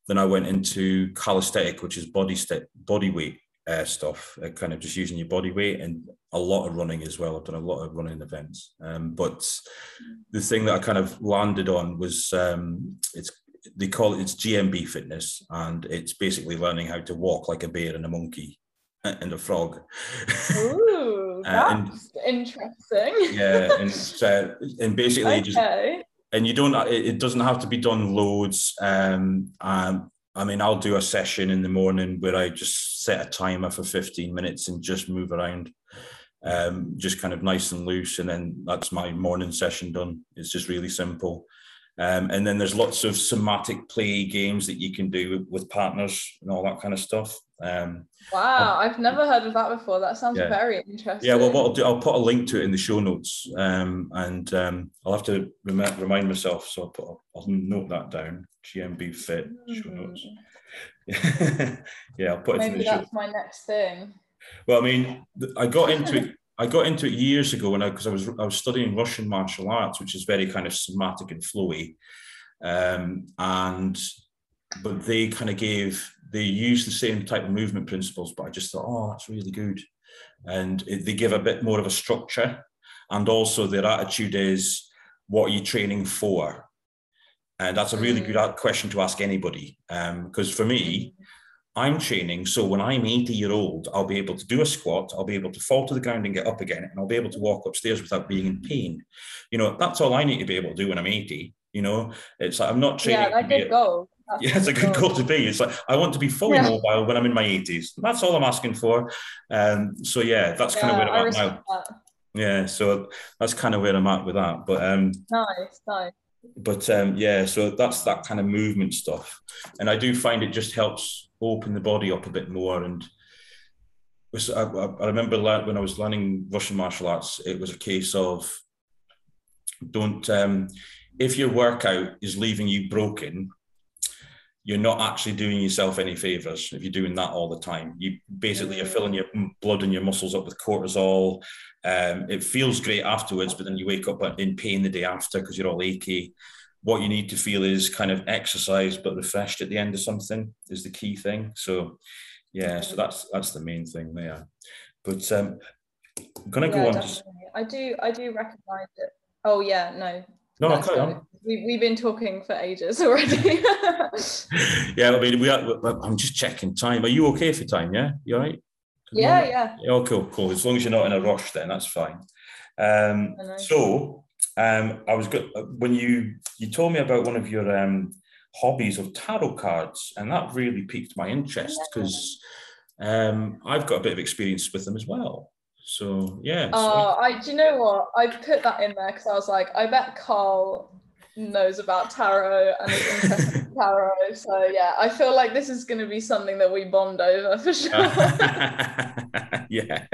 Then I went into calisthenic, which is body step, body weight uh, stuff, uh, kind of just using your body weight and a lot of running as well. I've done a lot of running events. Um, but the thing that I kind of landed on was um, it's they call it it's GMB fitness, and it's basically learning how to walk like a bear and a monkey and a frog. Ooh, that's uh, and, interesting. yeah, and uh, and basically okay. just and you don't it doesn't have to be done loads. Um, um, I mean, I'll do a session in the morning where I just set a timer for 15 minutes and just move around. Um, just kind of nice and loose, and then that's my morning session done. It's just really simple. Um, and then there's lots of somatic play games that you can do with partners and all that kind of stuff. Um, wow, I've never heard of that before. That sounds yeah. very interesting. Yeah, well, what I'll do, I'll put a link to it in the show notes, um, and um, I'll have to rem- remind myself. So I'll put, I'll note that down. GMB Fit mm. show notes. yeah, I'll put it. Maybe that's show. my next thing. Well, I mean, I got into it I got into it years ago when I because I was I was studying Russian martial arts, which is very kind of somatic and flowy, um, and but they kind of gave they use the same type of movement principles, but I just thought, oh, that's really good, and it, they give a bit more of a structure, and also their attitude is, what are you training for? And that's a really good mm. question to ask anybody, because um, for me, I'm training so when I'm 80 year old, I'll be able to do a squat, I'll be able to fall to the ground and get up again, and I'll be able to walk upstairs without being in pain. You know, that's all I need to be able to do when I'm 80. You know, it's like I'm not training. Yeah, that's a goal. That's yeah, it's a good goal to be. It's like I want to be fully yeah. mobile when I'm in my 80s. That's all I'm asking for. Um, so yeah, that's yeah, kind of where I'm at now. That. Yeah, so that's kind of where I'm at with that. But um, nice, nice. But um, yeah, so that's that kind of movement stuff, and I do find it just helps open the body up a bit more. And was, I, I remember when I was learning Russian martial arts, it was a case of don't um, if your workout is leaving you broken, you're not actually doing yourself any favors if you're doing that all the time. You basically you're filling your blood and your muscles up with cortisol. Um, it feels great afterwards, but then you wake up in pain the day after because you're all achy. What you need to feel is kind of exercise but refreshed at the end of something is the key thing. So yeah, so that's that's the main thing there. But um, I'm gonna yeah, go on. To... I do I do recognize it. Oh yeah, no, no, carry on. We, we've been talking for ages already. yeah, I mean, we are, I'm just checking time. Are you okay for time? Yeah, you all right? Yeah, yeah. Oh, cool, cool. As long as you're not in a rush, then that's fine. Um, so, um, I was good when you you told me about one of your um, hobbies of tarot cards, and that really piqued my interest because um, I've got a bit of experience with them as well. So yeah. Oh, so. I do you know what? I put that in there because I was like, I bet Carl knows about tarot and is interested in tarot. So yeah, I feel like this is going to be something that we bond over for sure. yeah.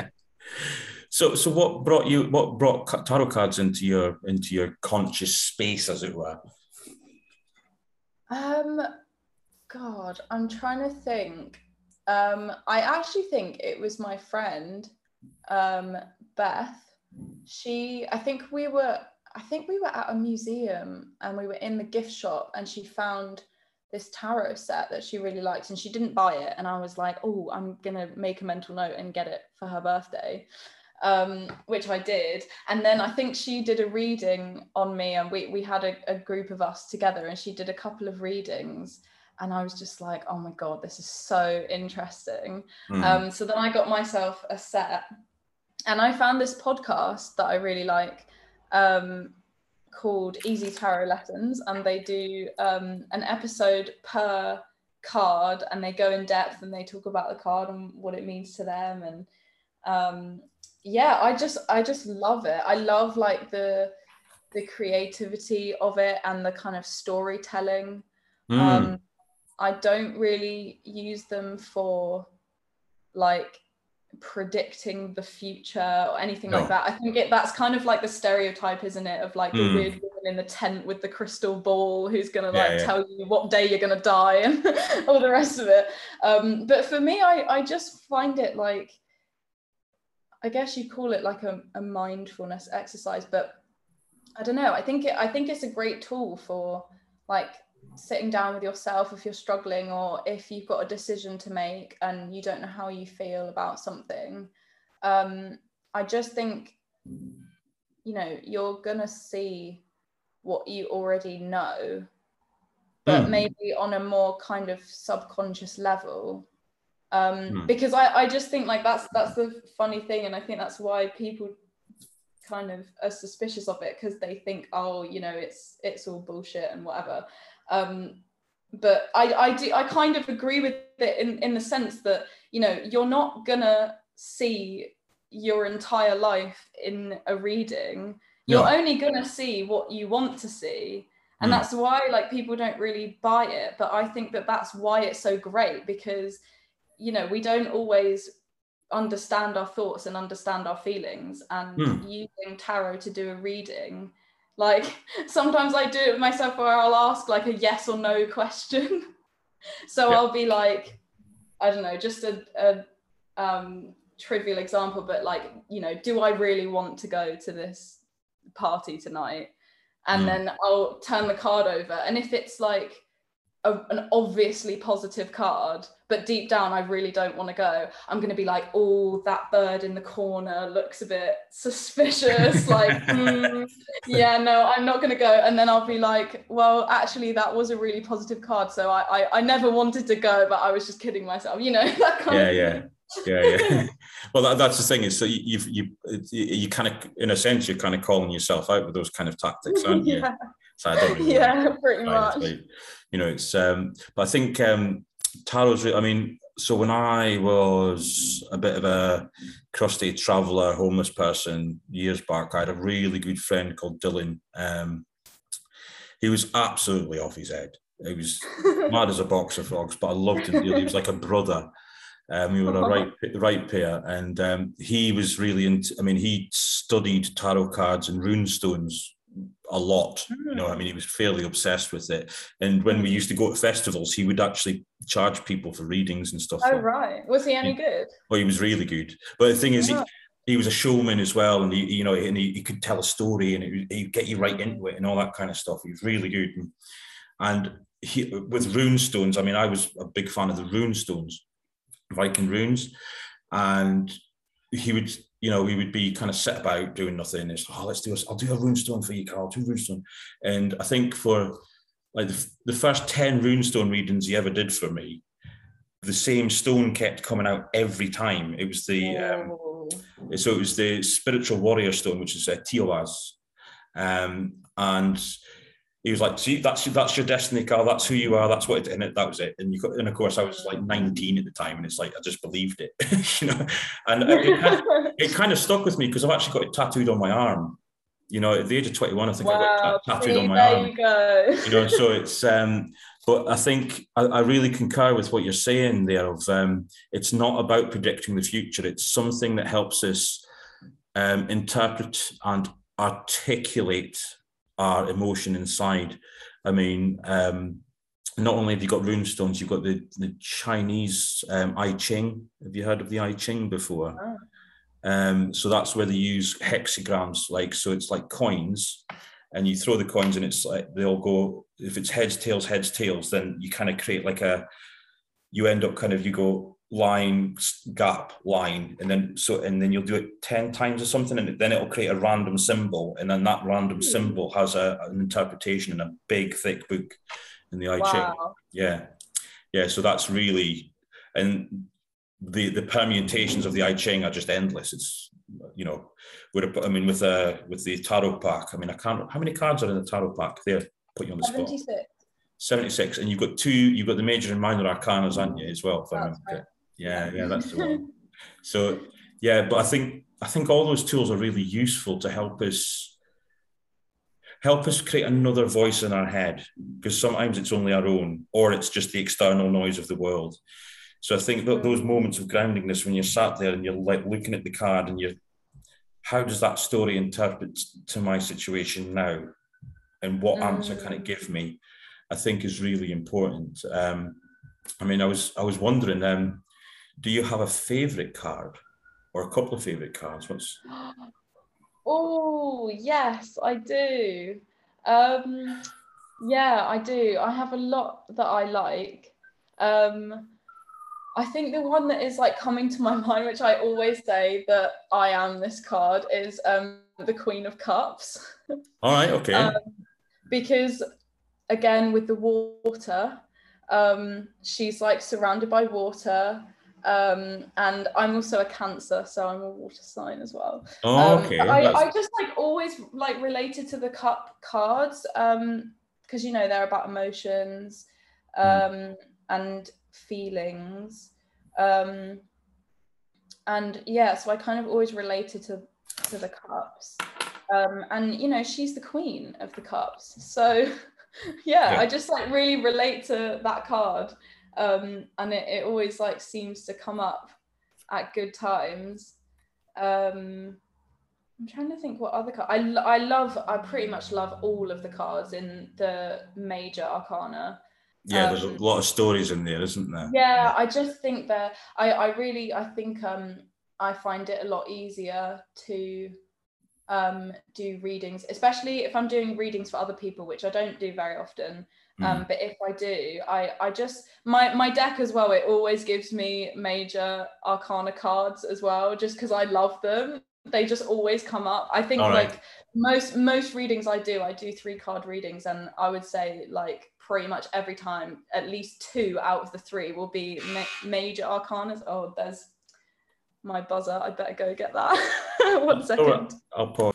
So so what brought you? What brought tarot cards into your into your conscious space, as it were? Um, God, I'm trying to think. Um, I actually think it was my friend um, Beth, she, I think we were, I think we were at a museum and we were in the gift shop and she found this tarot set that she really liked and she didn't buy it. And I was like, oh, I'm going to make a mental note and get it for her birthday. Um, which I did. And then I think she did a reading on me, and we, we had a, a group of us together, and she did a couple of readings and I was just like, oh my god, this is so interesting. Mm. Um, so then I got myself a set and I found this podcast that I really like um, called Easy Tarot Lessons, and they do um, an episode per card, and they go in depth and they talk about the card and what it means to them, and um, yeah, I just I just love it. I love like the the creativity of it and the kind of storytelling. Mm. Um, I don't really use them for like predicting the future or anything no. like that. I think it that's kind of like the stereotype, isn't it, of like mm. the hmm. weird woman in the tent with the crystal ball who's gonna like yeah, yeah. tell you what day you're gonna die and all the rest of it. Um, but for me, I I just find it like I guess you call it like a, a mindfulness exercise, but I don't know. I think it I think it's a great tool for like sitting down with yourself if you're struggling or if you've got a decision to make and you don't know how you feel about something um, i just think you know you're gonna see what you already know but mm. maybe on a more kind of subconscious level um, mm. because I, I just think like that's that's the funny thing and i think that's why people kind of are suspicious of it because they think oh you know it's it's all bullshit and whatever um, but I, I do I kind of agree with it in, in the sense that you know you're not gonna see your entire life in a reading you're yeah. only gonna see what you want to see and mm. that's why like people don't really buy it but i think that that's why it's so great because you know we don't always understand our thoughts and understand our feelings and mm. using tarot to do a reading like sometimes I do it myself where I'll ask like a yes or no question. so yeah. I'll be like, I don't know, just a, a um, trivial example, but like, you know, do I really want to go to this party tonight? And mm. then I'll turn the card over. And if it's like a, an obviously positive card, but deep down I really don't want to go. I'm going to be like, oh, that bird in the corner looks a bit suspicious. like, mm, yeah, no, I'm not going to go. And then I'll be like, well, actually, that was a really positive card. So I, I, I never wanted to go, but I was just kidding myself. You know, that kind yeah, of yeah. yeah, yeah. well, that, that's the thing is, so you, you, you, you kind of, in a sense, you're kind of calling yourself out with those kind of tactics, aren't you? yeah. So I don't. Really yeah, pretty much. You know, it's. Um, but I think um, tarot's. I mean, so when I was a bit of a crusty traveller, homeless person years back, I had a really good friend called Dylan. Um, he was absolutely off his head. He was mad as a box of frogs, but I loved him dearly. He was like a brother. Um, we were a right right pair, and um, he was really into. I mean, he studied tarot cards and rune stones a lot. You know, I Hmm. mean, he was fairly obsessed with it. And when we used to go to festivals, he would actually charge people for readings and stuff. Oh like right. Was he any good? well, he was really good. But the thing is, he, Yeah. he was a showman as well, and he, you know, and he, he could tell a story, and it, he'd get you right into it, and all that kind of stuff. He was really good. And, and he, with rune stones, I mean, I was a big fan of the rune stones, Viking runes, and he would, you know, we would be kind of set about doing nothing. It's oh, let's do this. I'll do a rune stone for you, Carl. Do a rune stone, and I think for like the, the first ten rune stone readings he ever did for me, the same stone kept coming out every time. It was the um, Oh. so it was the spiritual warrior stone, which is uh, Teiwaz. Um, and he was like, "See, that's that's your destiny, Carl. That's who you are. That's what it." And it, that was it. And you got, and of course, I was like 19 at the time, and it's like I just believed it, you know. And it, kind of, it kind of stuck with me because I've actually got it tattooed on my arm. You know, at the age of 21, I think I got wow. ta- tattooed See, on my there arm you go. you know so it's um but i think I, I really concur with what you're saying there of um it's not about predicting the future it's something that helps us um interpret and articulate our emotion inside i mean um not only have you got rune stones you've got the the chinese um i ching have you heard of the i ching before Oh. um, so that's where they use hexagrams, like so it's like coins, and you throw the coins and it's like they all go. If it's heads, tails, heads, tails, then you kind of create like a. You end up kind of you go line gap line, and then so and then you'll do it ten times or something, and then it'll create a random symbol, and then that random Hmm. symbol has a, an interpretation in a big thick book in the I Ching. Wow. Yeah, yeah. So that's really, and the the permutations of the I Ching are just endless. It's you know, with I mean, with uh with the tarot pack. I mean, I can't. How many cards are in the tarot pack? There, put you on the spot. 76. Seventy six, and you've got two. You've got the major and minor arcanas, haven't you, as well? If I That's remember right. Yeah, yeah, that's the one. So yeah, but I think I think all those tools are really useful to help us help us create another voice in our head because sometimes it's only our own or it's just the external noise of the world. So I think that those moments of groundingness when you're sat there and you're like looking at the card and you're how does that story interpret to my situation now? And what answer can it give me? I think is really important. Um, i mean i was i was wondering um, do you have a favorite card or a couple of favorite cards what's Oh, yes, I do. Um, yeah, I do. I have a lot that I like. Um, I think the one that is like coming to my mind, which I always say that I am this card, is um, the Queen of Cups. all right okay Um, because again with the water um she's like surrounded by water um and i'm also a cancer so i'm a water sign as well. Oh um, okay I, I just like always like related to the cup cards um because you know they're about emotions Mm. um and feelings. Um and yeah so i kind of always related to to the cups. Um and you know she's the queen of the cups. So yeah, Yeah. i just like really relate to that card um and it, it always like seems to come up at good times. Um i'm trying to think what other card I, I love i pretty much love all of the cards in the major arcana. Yeah there's a um, lot of stories in there isn't there? Yeah. I just think that i i really i think um i find it a lot easier to um do readings especially if i'm doing readings for other people which i don't do very often um Mhm. but if i do i i just my my deck as well it always gives me major arcana cards as well just because i love them they just always come up i think right. like most most readings i do i do three card readings and i would say like pretty much every time at least two out of the three will be ma- major arcanas oh there's my buzzer i better go get that One second. Right, I'll pause.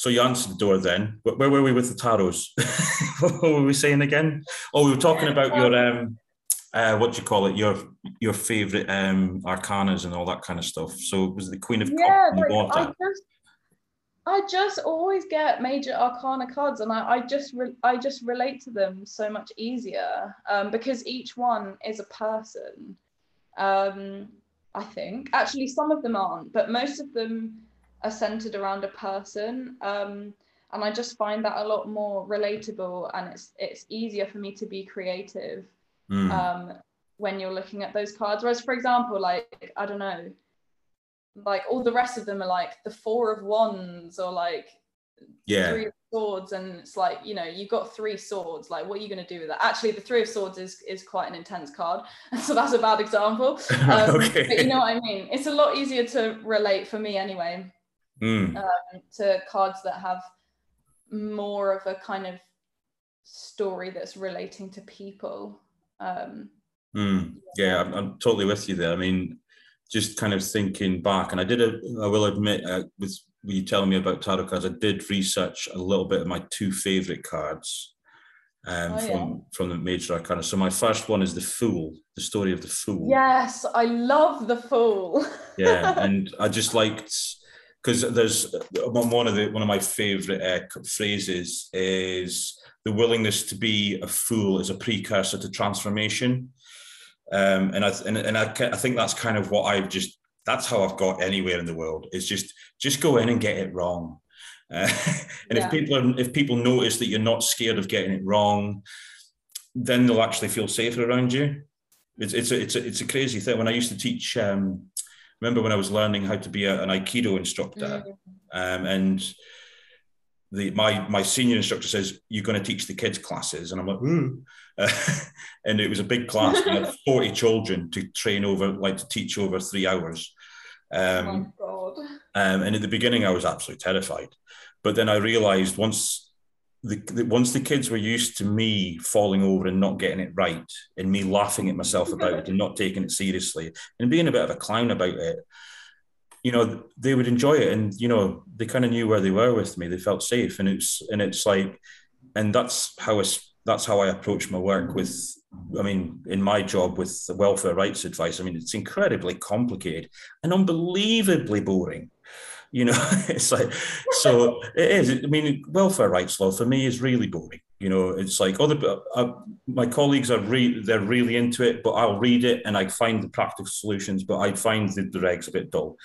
So you answered the door then. Where were we with the tarots? what were we saying again? Oh, we were talking about your um uh, what do you call it? Your your favorite um, arcanas and all that kind of stuff. So it was the Queen of yeah, Cups. Like, I just, I just always get major arcana cards, and I, I just re- I just relate to them so much easier um, because each one is a person. Um, I think actually some of them aren't, but most of them are centered around a person. Um, and I just find that a lot more relatable, and it's it's easier for me to be creative mm. um, when you're looking at those cards. Whereas, for example, like I don't know, like all the rest of them are like the four of wands or like yeah three of swords and it's like you know you've got three swords like what are you going to do with that actually the three of swords is is quite an intense card so that's a bad example um, okay. but you know what i mean it's a lot easier to relate for me anyway mm. um, to cards that have more of a kind of story that's relating to people um, mm. yeah I'm, I'm totally with you there i mean just kind of thinking back, and I did a, I will admit, uh, with you telling me about tarot cards, I did research a little bit of my two favorite cards um, oh, from yeah. from the major arcana. So my first one is the Fool, the story of the Fool. Yes, I love the Fool. yeah, and I just liked because there's one of the one of my favorite uh, phrases is the willingness to be a fool is a precursor to transformation. Um, and I and, and I, I think that's kind of what I've just that's how I've got anywhere in the world is just just go in and get it wrong. Uh, and yeah. if people are, if people notice that you're not scared of getting it wrong, then they'll actually feel safer around you. It's it's a, it's a, it's a crazy thing. When I used to teach, um, remember when I was learning how to be a, an Aikido instructor, mm-hmm. um, and the my my senior instructor says you're going to teach the kids classes, and I'm like, Ooh. and it was a big class. We had 40 children to train over, like to teach over three hours. Um, oh um, and at the beginning, I was absolutely terrified. But then I realized once the, the, once the kids were used to me falling over and not getting it right, and me laughing at myself about it and not taking it seriously, and being a bit of a clown about it, you know, they would enjoy it. And you know, they kind of knew where they were with me. They felt safe, and it's and it's like, and that's how it's that's how I approach my work with I mean, in my job with the welfare rights advice, I mean, it's incredibly complicated and unbelievably boring. You know, it's like, so it is. I mean, welfare rights law for me is really boring. You know, it's like other uh, my colleagues are re- they're really into it, but I'll read it and I find the practical solutions, but I find the, the regs a bit dull.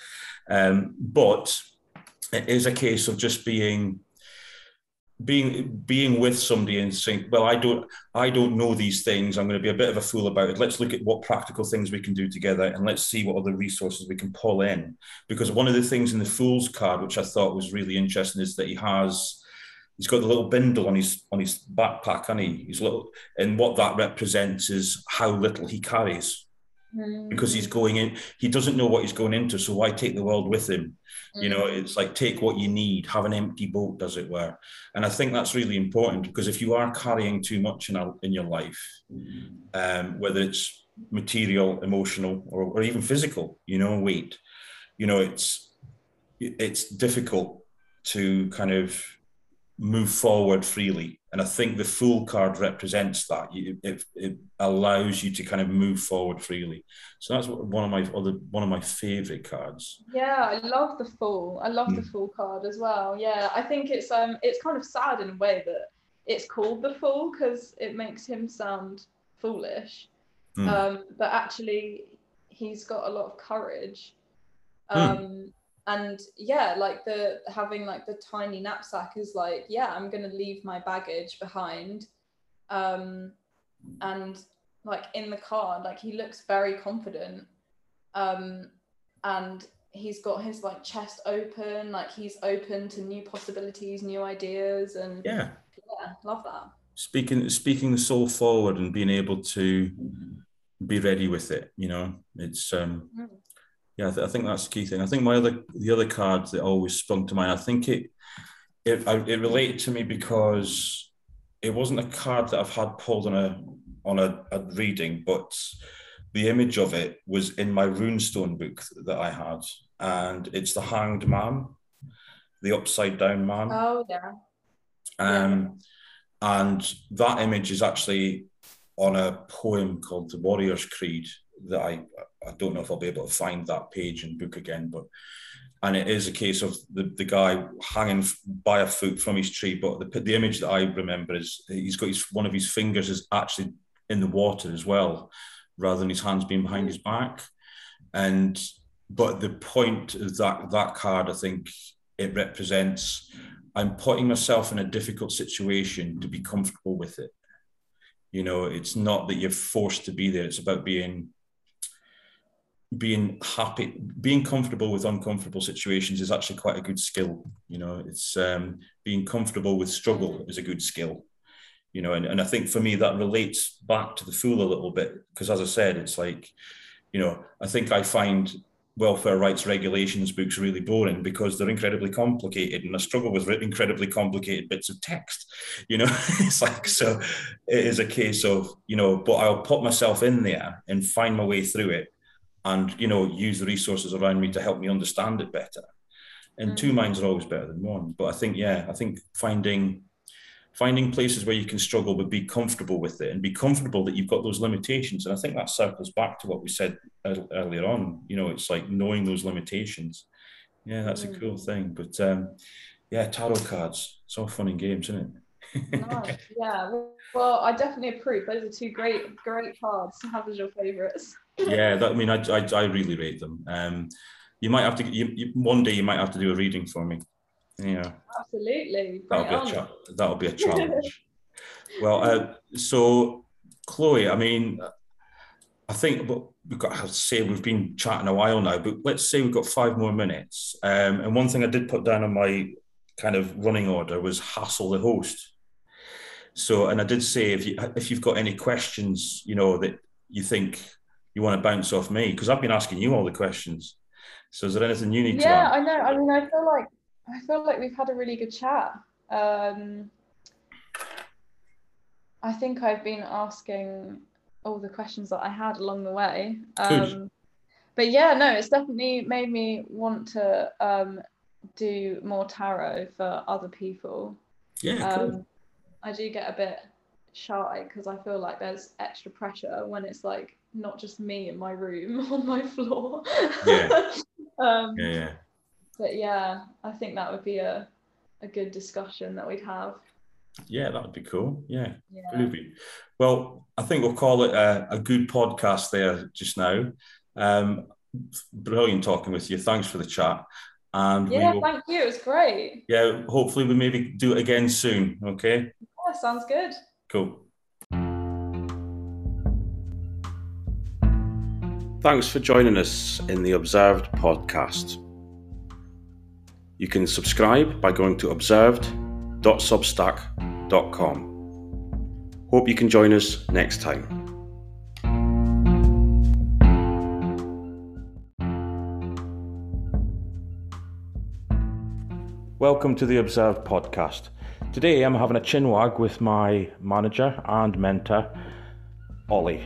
Um, but it is a case of just being being being with somebody and saying well i don't i don't know these things. I'm going to be a bit of a fool about it. Let's look at what practical things we can do together and let's see what other resources we can pull in. Because one of the things in the fool's card which i thought was really interesting is that he has he's got the little bindle on his on his backpack and he? He's little and what that represents is how little he carries because he's going in he doesn't know what he's going into so why take the world with him mm. you know mm. it's like take what you need have an empty boat as it were and i think that's really important because if you are carrying too much in, in your life um, whether it's material emotional or, or even physical you know weight you know it's it's difficult to kind of move forward freely. And I think the Fool card represents that. It, it, allows you to kind of move forward freely. So that's one of my other one of my favorite cards. Yeah, I love the Fool. I love mm. the hmm. Fool card as well. Yeah, I think it's um it's kind of sad in a way that it's called the Fool because it makes him sound foolish. Mm. Um, but actually, he's got a lot of courage. Hmm. Um, mm and yeah like the having like the tiny knapsack is like yeah i'm gonna leave my baggage behind. Um and like in the car like he looks very confident. Um and he's got his like chest open like he's open to new possibilities new ideas and yeah. yeah love that. Speaking speaking the soul forward and being able to be ready with it you know? It's um mm yeah, I, th- I, think that's the key thing. I think my other the other card that always sprung to mind. I think it it it related to me because it wasn't a card that I've had pulled on a on a, a reading, but the image of it was in my runestone book that I had, and it's the Hanged Man, the upside down man. Oh yeah. Um, yeah. and that image is actually on a poem called The Warrior's Creed that I I don't know if I'll be able to find that page and book again, but and it is a case of the, the guy hanging by a foot from his tree. But the, the image that I remember is he's got his one of his fingers is actually in the water as well, rather than his hands being behind his back. And but the point of that that card, I think it represents I'm putting myself in a difficult situation to be comfortable with it. You know, it's not that you're forced to be there. It's about being being happy, being comfortable with uncomfortable situations is actually quite a good skill. You know, it's um, being comfortable with struggle is a good skill. You know, and, and I think for me that relates back to the fool a little bit because, as I said, it's like, you know, I think I find welfare rights regulations books really boring because they're incredibly complicated and I struggle with incredibly complicated bits of text. You know, it's like, so it is a case of, you know, but I'll put myself in there and find my way through it and you know use the resources around me to help me understand it better and mm. two minds are always better than one but i think yeah i think finding finding places where you can struggle but be comfortable with it and be comfortable that you've got those limitations and i think that circles back to what we said earlier on you know it's like knowing those limitations yeah that's mm. a cool thing but um yeah tarot cards it's all fun and games isn't it nice. Yeah. Well, I definitely approve. Those are two great, great cards to have as your favourites. Yeah, that, I mean, I, I, I really rate them. Um, you might have to. You, you, one day you might have to do a reading for me. Yeah. Absolutely. that'll be, a cha- that'll be a challenge. well, uh, so Chloe, I mean, I think but we've got to say we've been chatting a while now, but let's say we've got five more minutes. Um, and one thing I did put down on my kind of running order was hassle the host. So, and I did say if you if you've got any questions, you know that you think you want to bounce off me because I've been asking you all the questions. So, is there anything you need yeah, to? Yeah, I know. I mean, I feel like I feel like we've had a really good chat. Um, I think I've been asking all the questions that I had along the way. Um, but yeah, no, it's definitely made me want to um, do more tarot for other people. Yeah, um, cool. I do get a bit shy because I feel like there's extra pressure when it's like not just me in my room on my floor. Yeah. um, yeah, yeah. But yeah, I think that would be a, a good discussion that we'd have. Yeah, that would be cool. Yeah, yeah. Well, I think we'll call it a, a good podcast there just now. Um, brilliant talking with you. Thanks for the chat. And yeah, will, thank you. It was great. Yeah, hopefully we maybe do it again soon. Okay. Yeah, sounds good. Cool. Thanks for joining us in the Observed podcast. You can subscribe by going to observed.substack.com. Hope you can join us next time. Welcome to the Observed podcast. Today I'm having a chinwag with my manager and mentor, Ollie.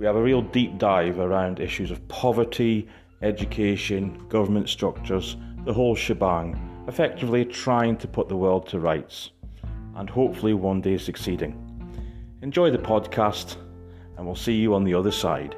We have a real deep dive around issues of poverty, education, government structures, the whole shebang, effectively trying to put the world to rights, and hopefully one day succeeding. Enjoy the podcast, and we'll see you on the other side.